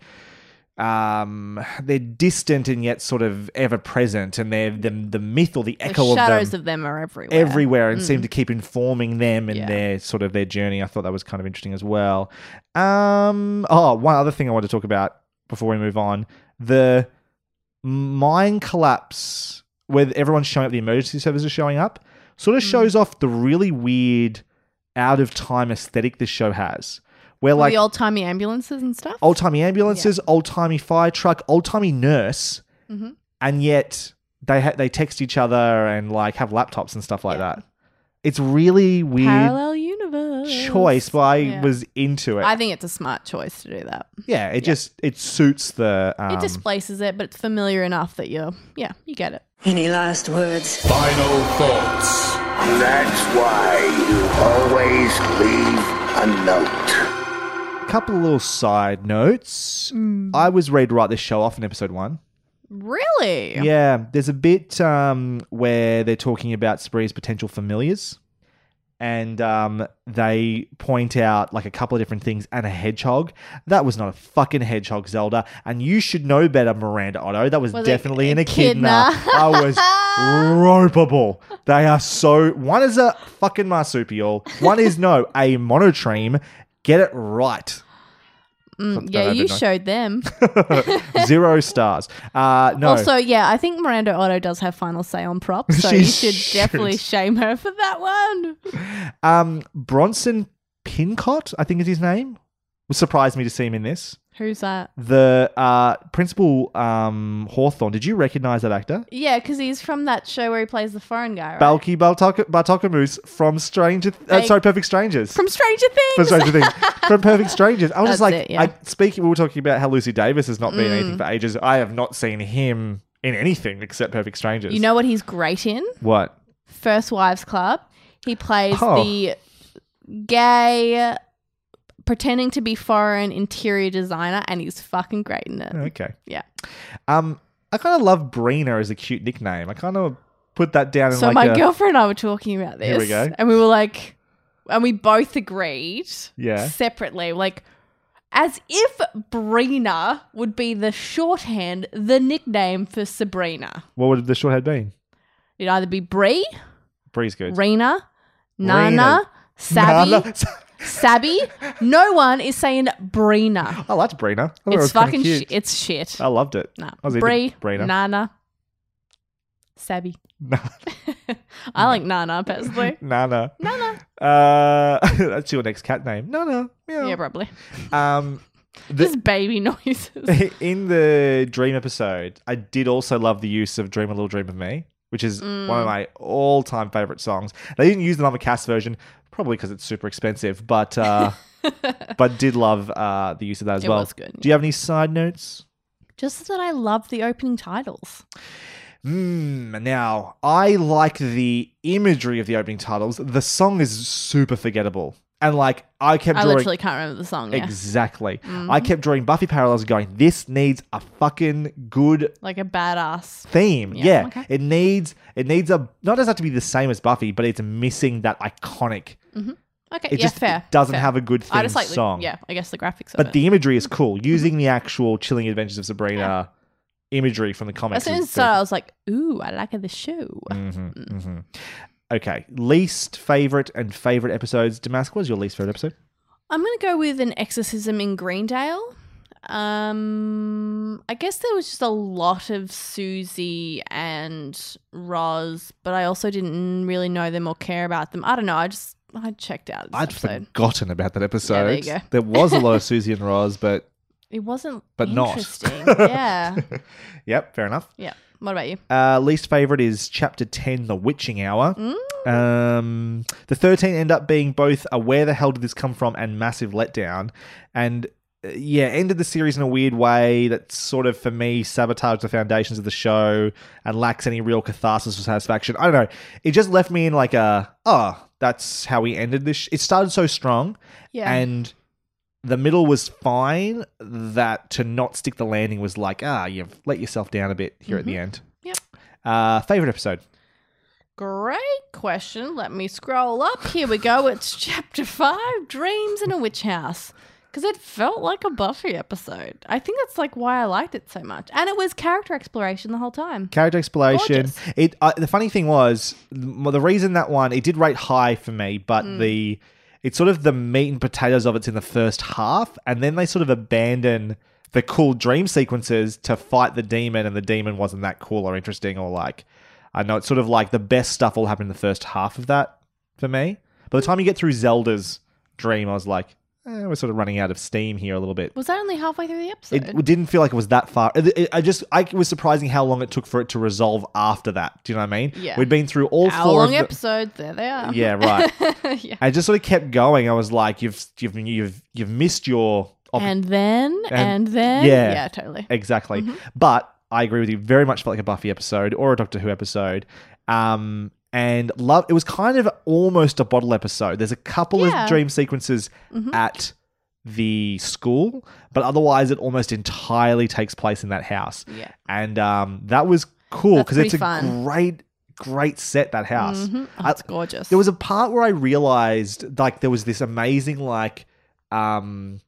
um they're distant and yet sort of ever present and they're the, the myth or the The echo of shadows them of them are everywhere. everywhere and seem Mm. to keep informing them in Yeah. their sort of their journey. I thought that was kind of interesting as well. Um, oh, one other thing I want to talk about before we move on: the mine collapse where everyone's showing up, the emergency services are showing up, sort of Mm. shows off the really weird, out of time aesthetic this show has. Where All like the old timey ambulances and stuff. old timey ambulances, old timey fire truck, old timey nurse, Mhm. and yet they ha- they text each other and like have laptops and stuff like that. It's really weird Parallel universe choice, but I Yeah. was into it. I think it's a smart choice to do that. yeah, it just it suits the. Um, it displaces it, but it's familiar enough that you're, yeah, you get it. Any last words? Final thoughts. That's why you always leave a note. Couple of little side notes. I was ready to write this show off in episode one. Really? Yeah, there's a bit um, where they're talking about Spree's potential familiars, and um, they point out like a couple of different things and a hedgehog. That was not a fucking hedgehog, Zelda, and you should know better, Miranda Otto. That was, Was it definitely an echidna? echidna. I was ropeable. They are so. One is a fucking marsupial. One is no a monotreme. Get it right. Mm, yeah, you showed them. Zero stars. Uh, no. Also, yeah, I think Miranda Otto does have final say on props, so you should should. definitely shame her for that one. Um, Bronson Pinchot, I think is his name. Would surprise me to see him in this. Who's that? The uh, principal um, Hawthorne. Did you recognize that actor? Yeah, because he's from that show where he plays the foreign guy, right? Balki Bartok- Bartokomous from Stranger. Uh, sorry, Perfect Strangers. from Stranger Things. from Stranger Things. From Perfect Strangers. I was just like, it, yeah. I, speaking, we were talking about how Lucy Davis has not been Mm. anything for ages. I have not seen him in anything except Perfect Strangers. You know what he's great in? what? First Wives Club. He plays Oh. the gay pretending to be foreign interior designer, and he's fucking great in it. Okay. Yeah. Um, I kind of love Brina as a cute nickname. I kind of put that down in So like my a, girlfriend and I were talking about this. Here we go. And we were like, and we both agreed Yeah. separately, like, as if Brina would be the shorthand, the nickname for Sabrina. What would the shorthand been? It'd either be Bree, Bree's good. Rena, Rena. Nana, Sabby, Nana. Sabby. No one is saying Brina. I liked Brina. I thought it It's was kinda fucking cute. shit. It's shit. I loved it. No. I was Bree, Brina. Nana, Sabby. I like Nana personally. Nana. Nana. Uh, that's your next cat name. Nana. Meow. Yeah, probably. Um, the- Just baby noises. in the Dream episode, I did also love the use of "Dream a Little Dream of Me," which is one Mm. of my all-time favorite songs. They didn't use the Mama Cass version, probably because it's super expensive, but uh, but did love uh, the use of that as It well. was good, Do you have any side notes? Just that I love the opening titles. Mm, now, I like the imagery of the opening titles. The song is super forgettable. And like I kept I drawing literally can't remember the song. Yeah. Exactly. I Mhm. kept drawing Buffy parallels going, this needs a fucking good like a badass. theme. Yeah, Yeah. okay. It needs it needs a not does have to be the same as Buffy, but it's missing that iconic. Okay, It yeah, just fair. doesn't fair. have a good I theme just like the- song. yeah, I guess the graphics of But it. the imagery is cool. Using the actual chilling adventures of Sabrina imagery from the comics. as soon as it is started, I was like, "Ooh, I like the show." hmm hmm Okay. Least favorite and favorite episodes. Damask, what was your least favorite episode? I'm gonna go with an exorcism in Greendale. Um, I guess there was just a lot of Susie and Roz, but I also didn't really know them or care about them. I don't know. I just I checked out I'd episode. forgotten about that episode. there you go. There was a lot of Susie and Roz, but It wasn't but not. interesting. yeah, yep, fair enough. yeah. What about you? Uh, least favorite is chapter 10, The Witching Hour. Mm. Um, the 13 end up being both a where the hell did this come from and massive letdown. And yeah, ended the series in a weird way that sort of, for me, sabotaged the foundations of the show and lacks any real catharsis or satisfaction. I don't know. It just left me in like a, oh, that's how we ended this. Sh-. It started so strong. Yeah. And the middle was fine. That to not stick the landing was like, ah, you've let yourself down a bit here at the end. Yep. Uh, favorite episode. Great question. Let me scroll up. Here we go. It's chapter five Dreams in a Witch House. Because it felt like a Buffy episode. I think that's like why I liked it so much. And it was character exploration the whole time. Character exploration. Gorgeous. It. Uh, the funny thing was, the reason that one it did rate high for me, but Hmm. the it's sort of the meat and potatoes of it's in the first half, and then they sort of abandon the cool dream sequences to fight the demon, and the demon wasn't that cool or interesting or like. I know it's sort of like the best stuff all happened in the first half of that for me. By the time you get through Zelda's dream, I was like, eh, we're sort of running out of steam here a little bit. Was that only halfway through the episode? It didn't feel like it was that far. It, it- I just, I was surprising how long it took for it to resolve after that. Do you know what I mean? Yeah. We'd been through all Hour four long of the, episodes. There they are. Yeah, right. yeah. I just sort of kept going. I was like, you've, you've, you've, you've missed your. And then, and, And- then. yeah. Yeah, totally. Exactly. Mm-hmm. But I agree with you. Very much felt like a Buffy episode or a Doctor Who episode. Um, and love. It was kind of almost a bottle episode. There's a couple Yeah. Mm-hmm. of dream sequences at the school, but otherwise it almost entirely takes place in that house. Yeah. And um, that was cool because it's a fun. great, great set. That house. Mhm. Oh, it's gorgeous. there was a part where I realized like there was this amazing like um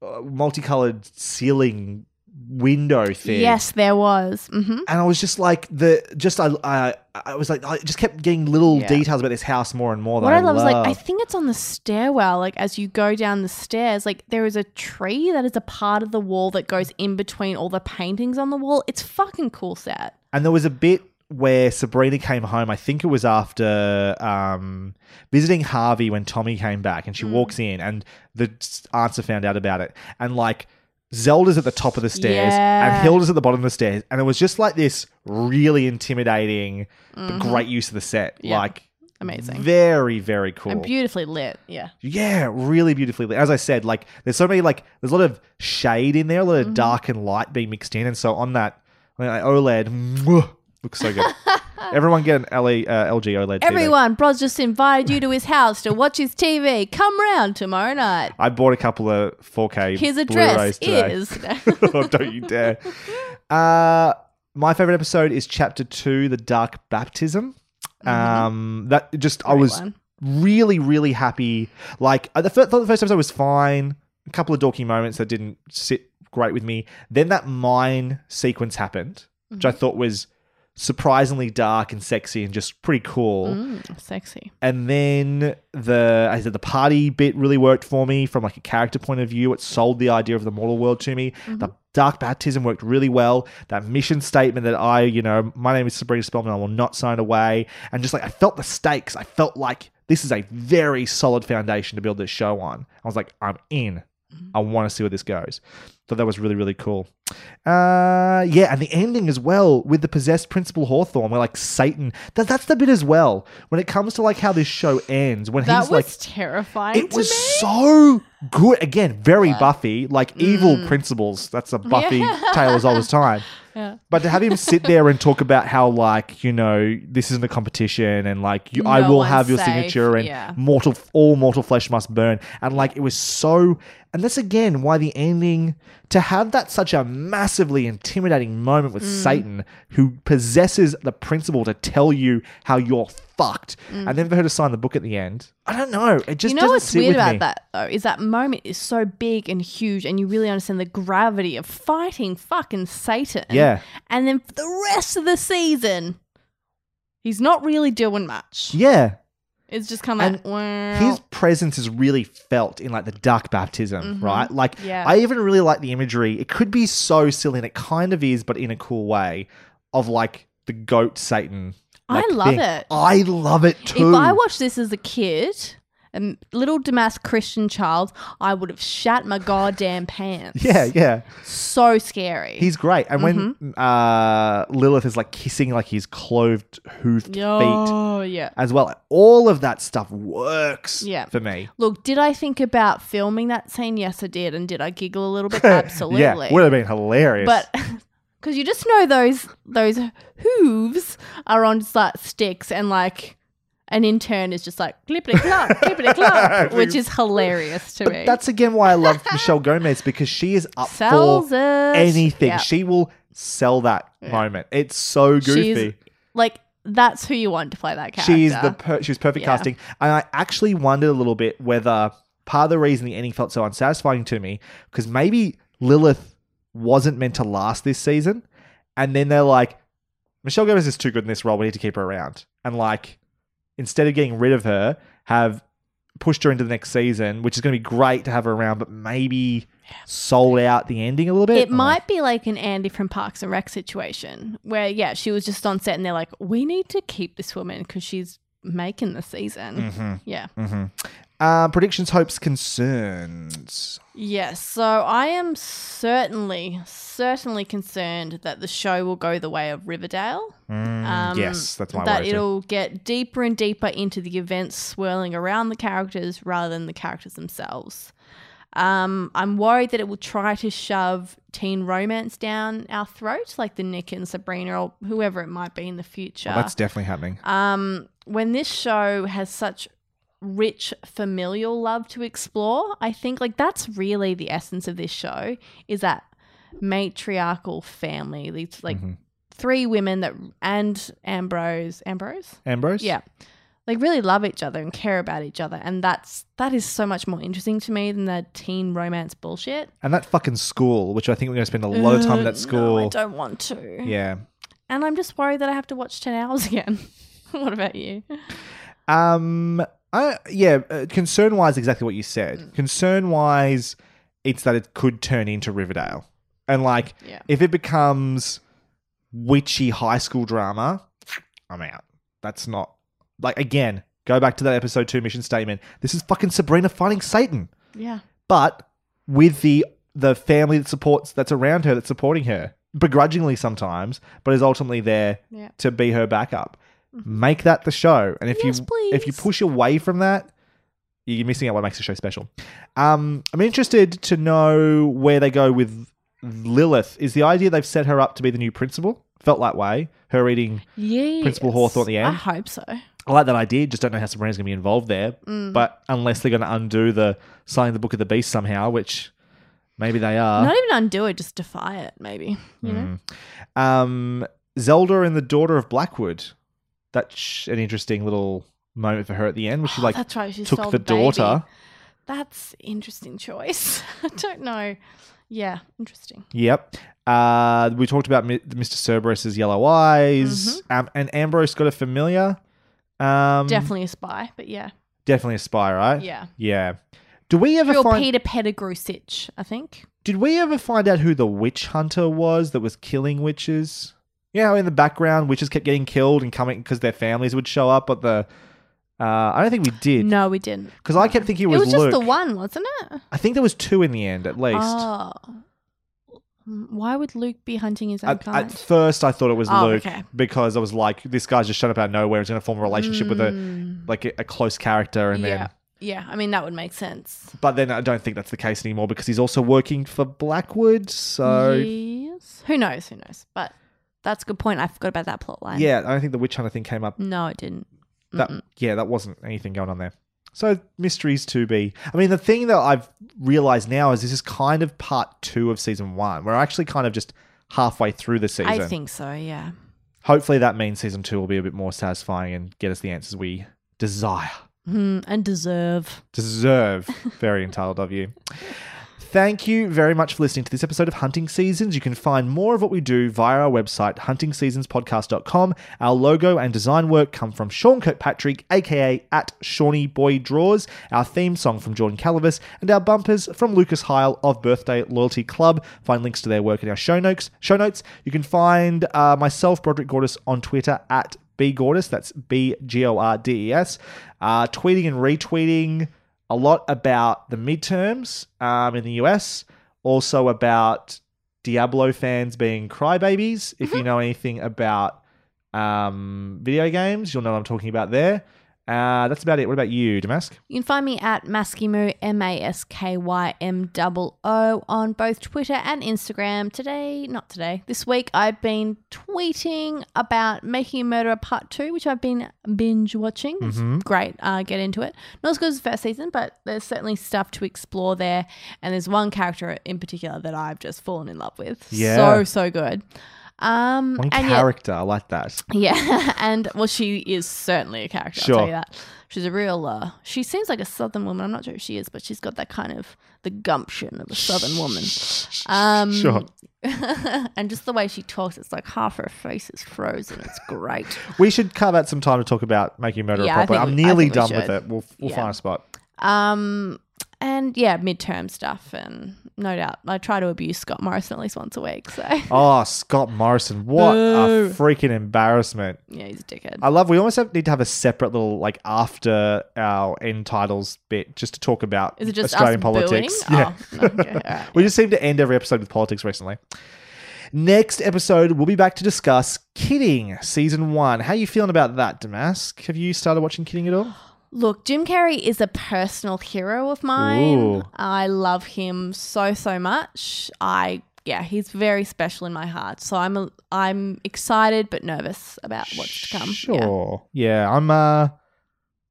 uh, multicolored ceiling window thing. Yes, there was. hmm And I was just like the just I I, I was like I just kept getting little Yeah. details about this house more and more. That What I, I love is like I think it's on the stairwell. Like as you go down the stairs, like there is a tree that is a part of the wall that goes in between all the paintings on the wall. It's fucking cool set. And there was a bit where Sabrina came home. I think it was after um, visiting Harvey when Tommy came back, Mm. and she walks in, and the answer found out about it, and like. Zelda's at the top of the stairs Yeah. and Hilda's at the bottom of the stairs, and it was just like this really intimidating, but great use of the set. Mm-hmm. Yeah. Like Amazing. very very cool. And beautifully lit. Yeah. Yeah, really beautifully lit. As I said, like there's so many like there's a lot of shade in there, a lot Mm-hmm. of dark and light being mixed in, and so on that like, OLED mwah, looks so good. Everyone get an LE, uh, LG OLED. TV. Everyone, Bros just invited you to his house to watch his TV. Come round tomorrow night. I bought a couple of 4K. His address is. oh, don't you dare. Uh, my favorite episode is chapter two, the dark baptism. Um, that just I was one. really, really happy. Like uh, the first, the first episode was fine. A couple of dorky moments that didn't sit great with me. Then that mine sequence happened, which I Mm-hmm. thought was surprisingly dark and sexy and just pretty cool. Mm, sexy. And then the I said the party bit really worked for me from like a character point of view. It sold the idea of the mortal world to me. The dark baptism worked really well. That mission statement that I, you know, my name is Sabrina Spellman, I will not sign away. And just like I felt the stakes. I felt like this is a very solid foundation to build this show on. I was like, I'm in. I want to see where this goes. So that was really, really cool. Uh, yeah, and the ending as well with the possessed Principal Hawthorne, where like Satan. That, that's the bit as well. When it comes to like how this show ends, when That he's was like, terrifying it was me. so good. Again, very Buffy, like evil principles. That's a Buffy tale as old as time. Yeah. But to have him sit there and talk about how, like, you know, this isn't a competition, and like, you, I will have your safe, signature, and yeah. mortal, all mortal flesh must burn, and like, it was so. And that's again why the ending to have that such a massively intimidating moment with Mm. Satan, who possesses the principle to tell you how you're fucked, and then for her to sign the book at the end. I don't know. It just Mm. you know doesn't what's weird about me. that though is that moment is so big and huge, and you really understand the gravity of fighting fucking Satan. Yeah. and then for the rest of the season, he's not really doing much. Yeah. It's just kind of like wow. his presence is really felt in like the dark baptism, right? Like Mm-hmm. Yeah. I even really like the imagery. It could be so silly, and it kind of is, but in a cool way, of like the goat Satan. I love thing. it. I love it too. If I watched this as a kid, a little Damas Christian child, I would have shat my goddamn pants. yeah, yeah, So scary. he's great. And when Mm-hmm. uh, Lilith is like kissing like his clothed hoofed feet Oh, yeah. as well, all of that stuff works. Yeah. for me. Look, did I think about filming that scene? Yes, I did. And did I giggle a little bit? Absolutely. Yeah, would have been hilarious. But because you just know those those hooves are on just like sticks and like an intern is just like clippity clop, clippity clop, which is hilarious to But me. that's again why I love Michelle Gomez because she is up Sells for it. anything. Yeah. She will sell that moment. It's so goofy. She's like that's who you want to play that character. She's the per- she was perfect Yeah. casting, and I actually wondered a little bit whether part of the reason the ending felt so unsatisfying to me because maybe Lilith wasn't meant to last this season, and then they're like, Michelle Gomez is too good in this role. We need to keep her around, and like instead of getting rid of her, have pushed her into the next season, which is going to be great to have her around, but maybe sold out the ending a little bit. It oh. might be like an Andy from Parks and Rec situation where, yeah, she was just on set and they're like, we need to keep this woman because she's making the season. Mm-hmm. Yeah. Uh, predictions, hopes, concerns. Yes. So I am certainly, certainly concerned that the show will go the way of Riverdale. Um, yes, that's my That worry too. it'll get deeper and deeper into the events swirling around the characters rather than the characters themselves. Um, I'm worried that it will try to shove teen romance down our throat, like the Nick and Sabrina or whoever it might be in the future. Well, that's definitely happening. um, when this show has such rich familial love to explore, I think like that's really the essence of this show is that matriarchal family. These like Mm-hmm. three women that and Ambrose, Ambrose, Ambrose? yeah, like really love each other and care about each other, and that's that is so much more interesting to me than the teen romance bullshit. And that fucking school, which I think we're going to spend a lot of time in Uh, that school. No, I don't want to. yeah. And I'm just worried that I have to watch ten hours again. what about you? Um. I yeah. Uh, concern wise, exactly what you said. Mm. Concern wise, it's that it could turn into Riverdale, and like Yeah. if it becomes witchy high school drama, I'm out. That's not like again. Go back to that episode two mission statement. This is fucking Sabrina fighting Satan. Yeah. but with the the family that supports that's around her that's supporting her begrudgingly sometimes but is ultimately there Yeah. to be her backup make that the show and if Yes, you if you push away from that you're missing out what makes the show special um i'm interested to know where they go with lilith is the idea they've set her up to be the new principal Felt that way. Her eating Yeah. Principal Hawthorne at the end? I hope so. I like that idea, just don't know how Sabrina's going to be involved there. Mm. But unless they're going to undo the signing the Book of the Beast somehow, which maybe they are. Not even undo it, just defy it, maybe. You know? Um, Zelda and the Daughter of Blackwood. That's an interesting little moment for her at the end, where she Oh, like that's right. She took the the daughter. That's interesting choice. I don't know. Yeah, interesting. Yep. Uh, we talked about Mi- Mr. Cerberus's yellow eyes, um, and Ambrose got a familiar. Um, Mm-hmm. Definitely a spy, but yeah. definitely a spy, right? Yeah. yeah. Do we ever Real find? Peter Pettigrew Sitch, I think. Did we ever find out who the witch hunter was that was killing witches? Yeah, in the background, witches kept getting killed and coming because their families would show up. But the uh, I don't think we did No, we didn't. because I kept thinking it was, it was just Luke. the one, wasn't it? I think there was two in the end at least. Oh. Mm, Why would Luke be hunting his own At, kind? at first, I thought it was Oh, Luke okay. because I was like, this guy's just shut up out of nowhere. He's going to form a relationship with a Mm. like a, a close character, and yeah. then. Yeah, I mean, that would make sense. But then I don't think that's the case anymore because he's also working for Blackwood. So yes. Who knows? Who knows? But that's a good point. I forgot about that plot line. yeah, I don't think the witch hunter thing came up No, it didn't. That yeah, that wasn't anything going on there. So mysteries to be. I mean, the thing that I've realized now is this is kind of part two of season one. We're actually kind of just halfway through the season. I think so, yeah. Hopefully, that means season two will be a bit more satisfying and get us the answers we desire, Hmm, and deserve. deserve. Very entitled of you. Thank you very much for listening to this episode of Hunting Seasons. You can find more of what we do via our website, huntingseasonspodcast.com. Our logo and design work come from Sean Kirkpatrick, aka at Shawnee Boy Draws, our theme song from Jordan Calavis, and our bumpers from Lucas Heil of Birthday Loyalty Club. Find links to their work in our show notes. Show notes. You can find uh, myself, Broderick Gordis, on Twitter at B Gordis. That's B G O R D E S. Uh, tweeting and retweeting a lot about the midterms um, in the US, also about Diablo fans being crybabies. If you know anything about um, video games, you'll know what I'm talking about there. Uh, that's about it. What about you, Damask? You can find me at Maskymoo, M A S K Y M O O, on both Twitter and Instagram. Today, not today, this week, I've been tweeting about Making a Murderer Part 2, which I've been binge watching. It's great. Uh, get into it. Not as good as the first season, but there's certainly stuff to explore there. And there's one character in particular that I've just fallen in love with. Yeah. So, so good. Um, One and character. I like that. yeah, and well, she is certainly a character. Sure. I'll tell you that. She's a real. Uh, she seems like a southern woman. I'm not sure if she is, but she's got that kind of the gumption of a southern woman. Um, Sure. and just the way she talks, it's like half her face is frozen. It's great. We should carve out some time to talk about making murder Yeah, think I'm we- nearly done with it. We'll we'll Yeah. find a spot. Um, and yeah, midterm stuff, and no doubt, I try to abuse Scott Morrison at least once a week. So Oh, Scott Morrison! What Boo. a freaking embarrassment! yeah, he's a dickhead. I love. We almost have, need to have a separate little like after our end titles bit just to talk about is it just Australian us politics. Booing? Oh, yeah, Oh, no, okay, right. we just seem to end every episode with politics recently. Next episode, we'll be back to discuss Kidding season one. How are you feeling about that, Damask? Have you started watching Kidding at all? Look, Jim Carrey is a personal hero of mine. Ooh. I love him so so much. I yeah, he's very special in my heart. So I'm a, I'm excited but nervous about what's to come. Sure. Yeah, I'm uh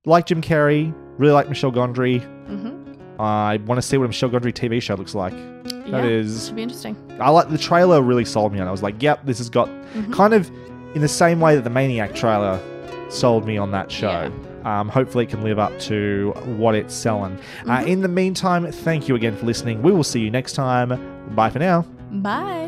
like Jim Carrey. Really like Michel Gondry. Mhm. I want to see what a Michel Gondry TV show looks like. That Yeah, is should be interesting. I like the trailer really sold me on. it. I was like, yep, this has got Mm-hmm. kind of in the same way that the Maniac trailer sold me on that show. Um, hopefully, it can live up to what it's selling. Mm-hmm. Uh, in the meantime, thank you again for listening. We will see you next time. Bye for now. Bye.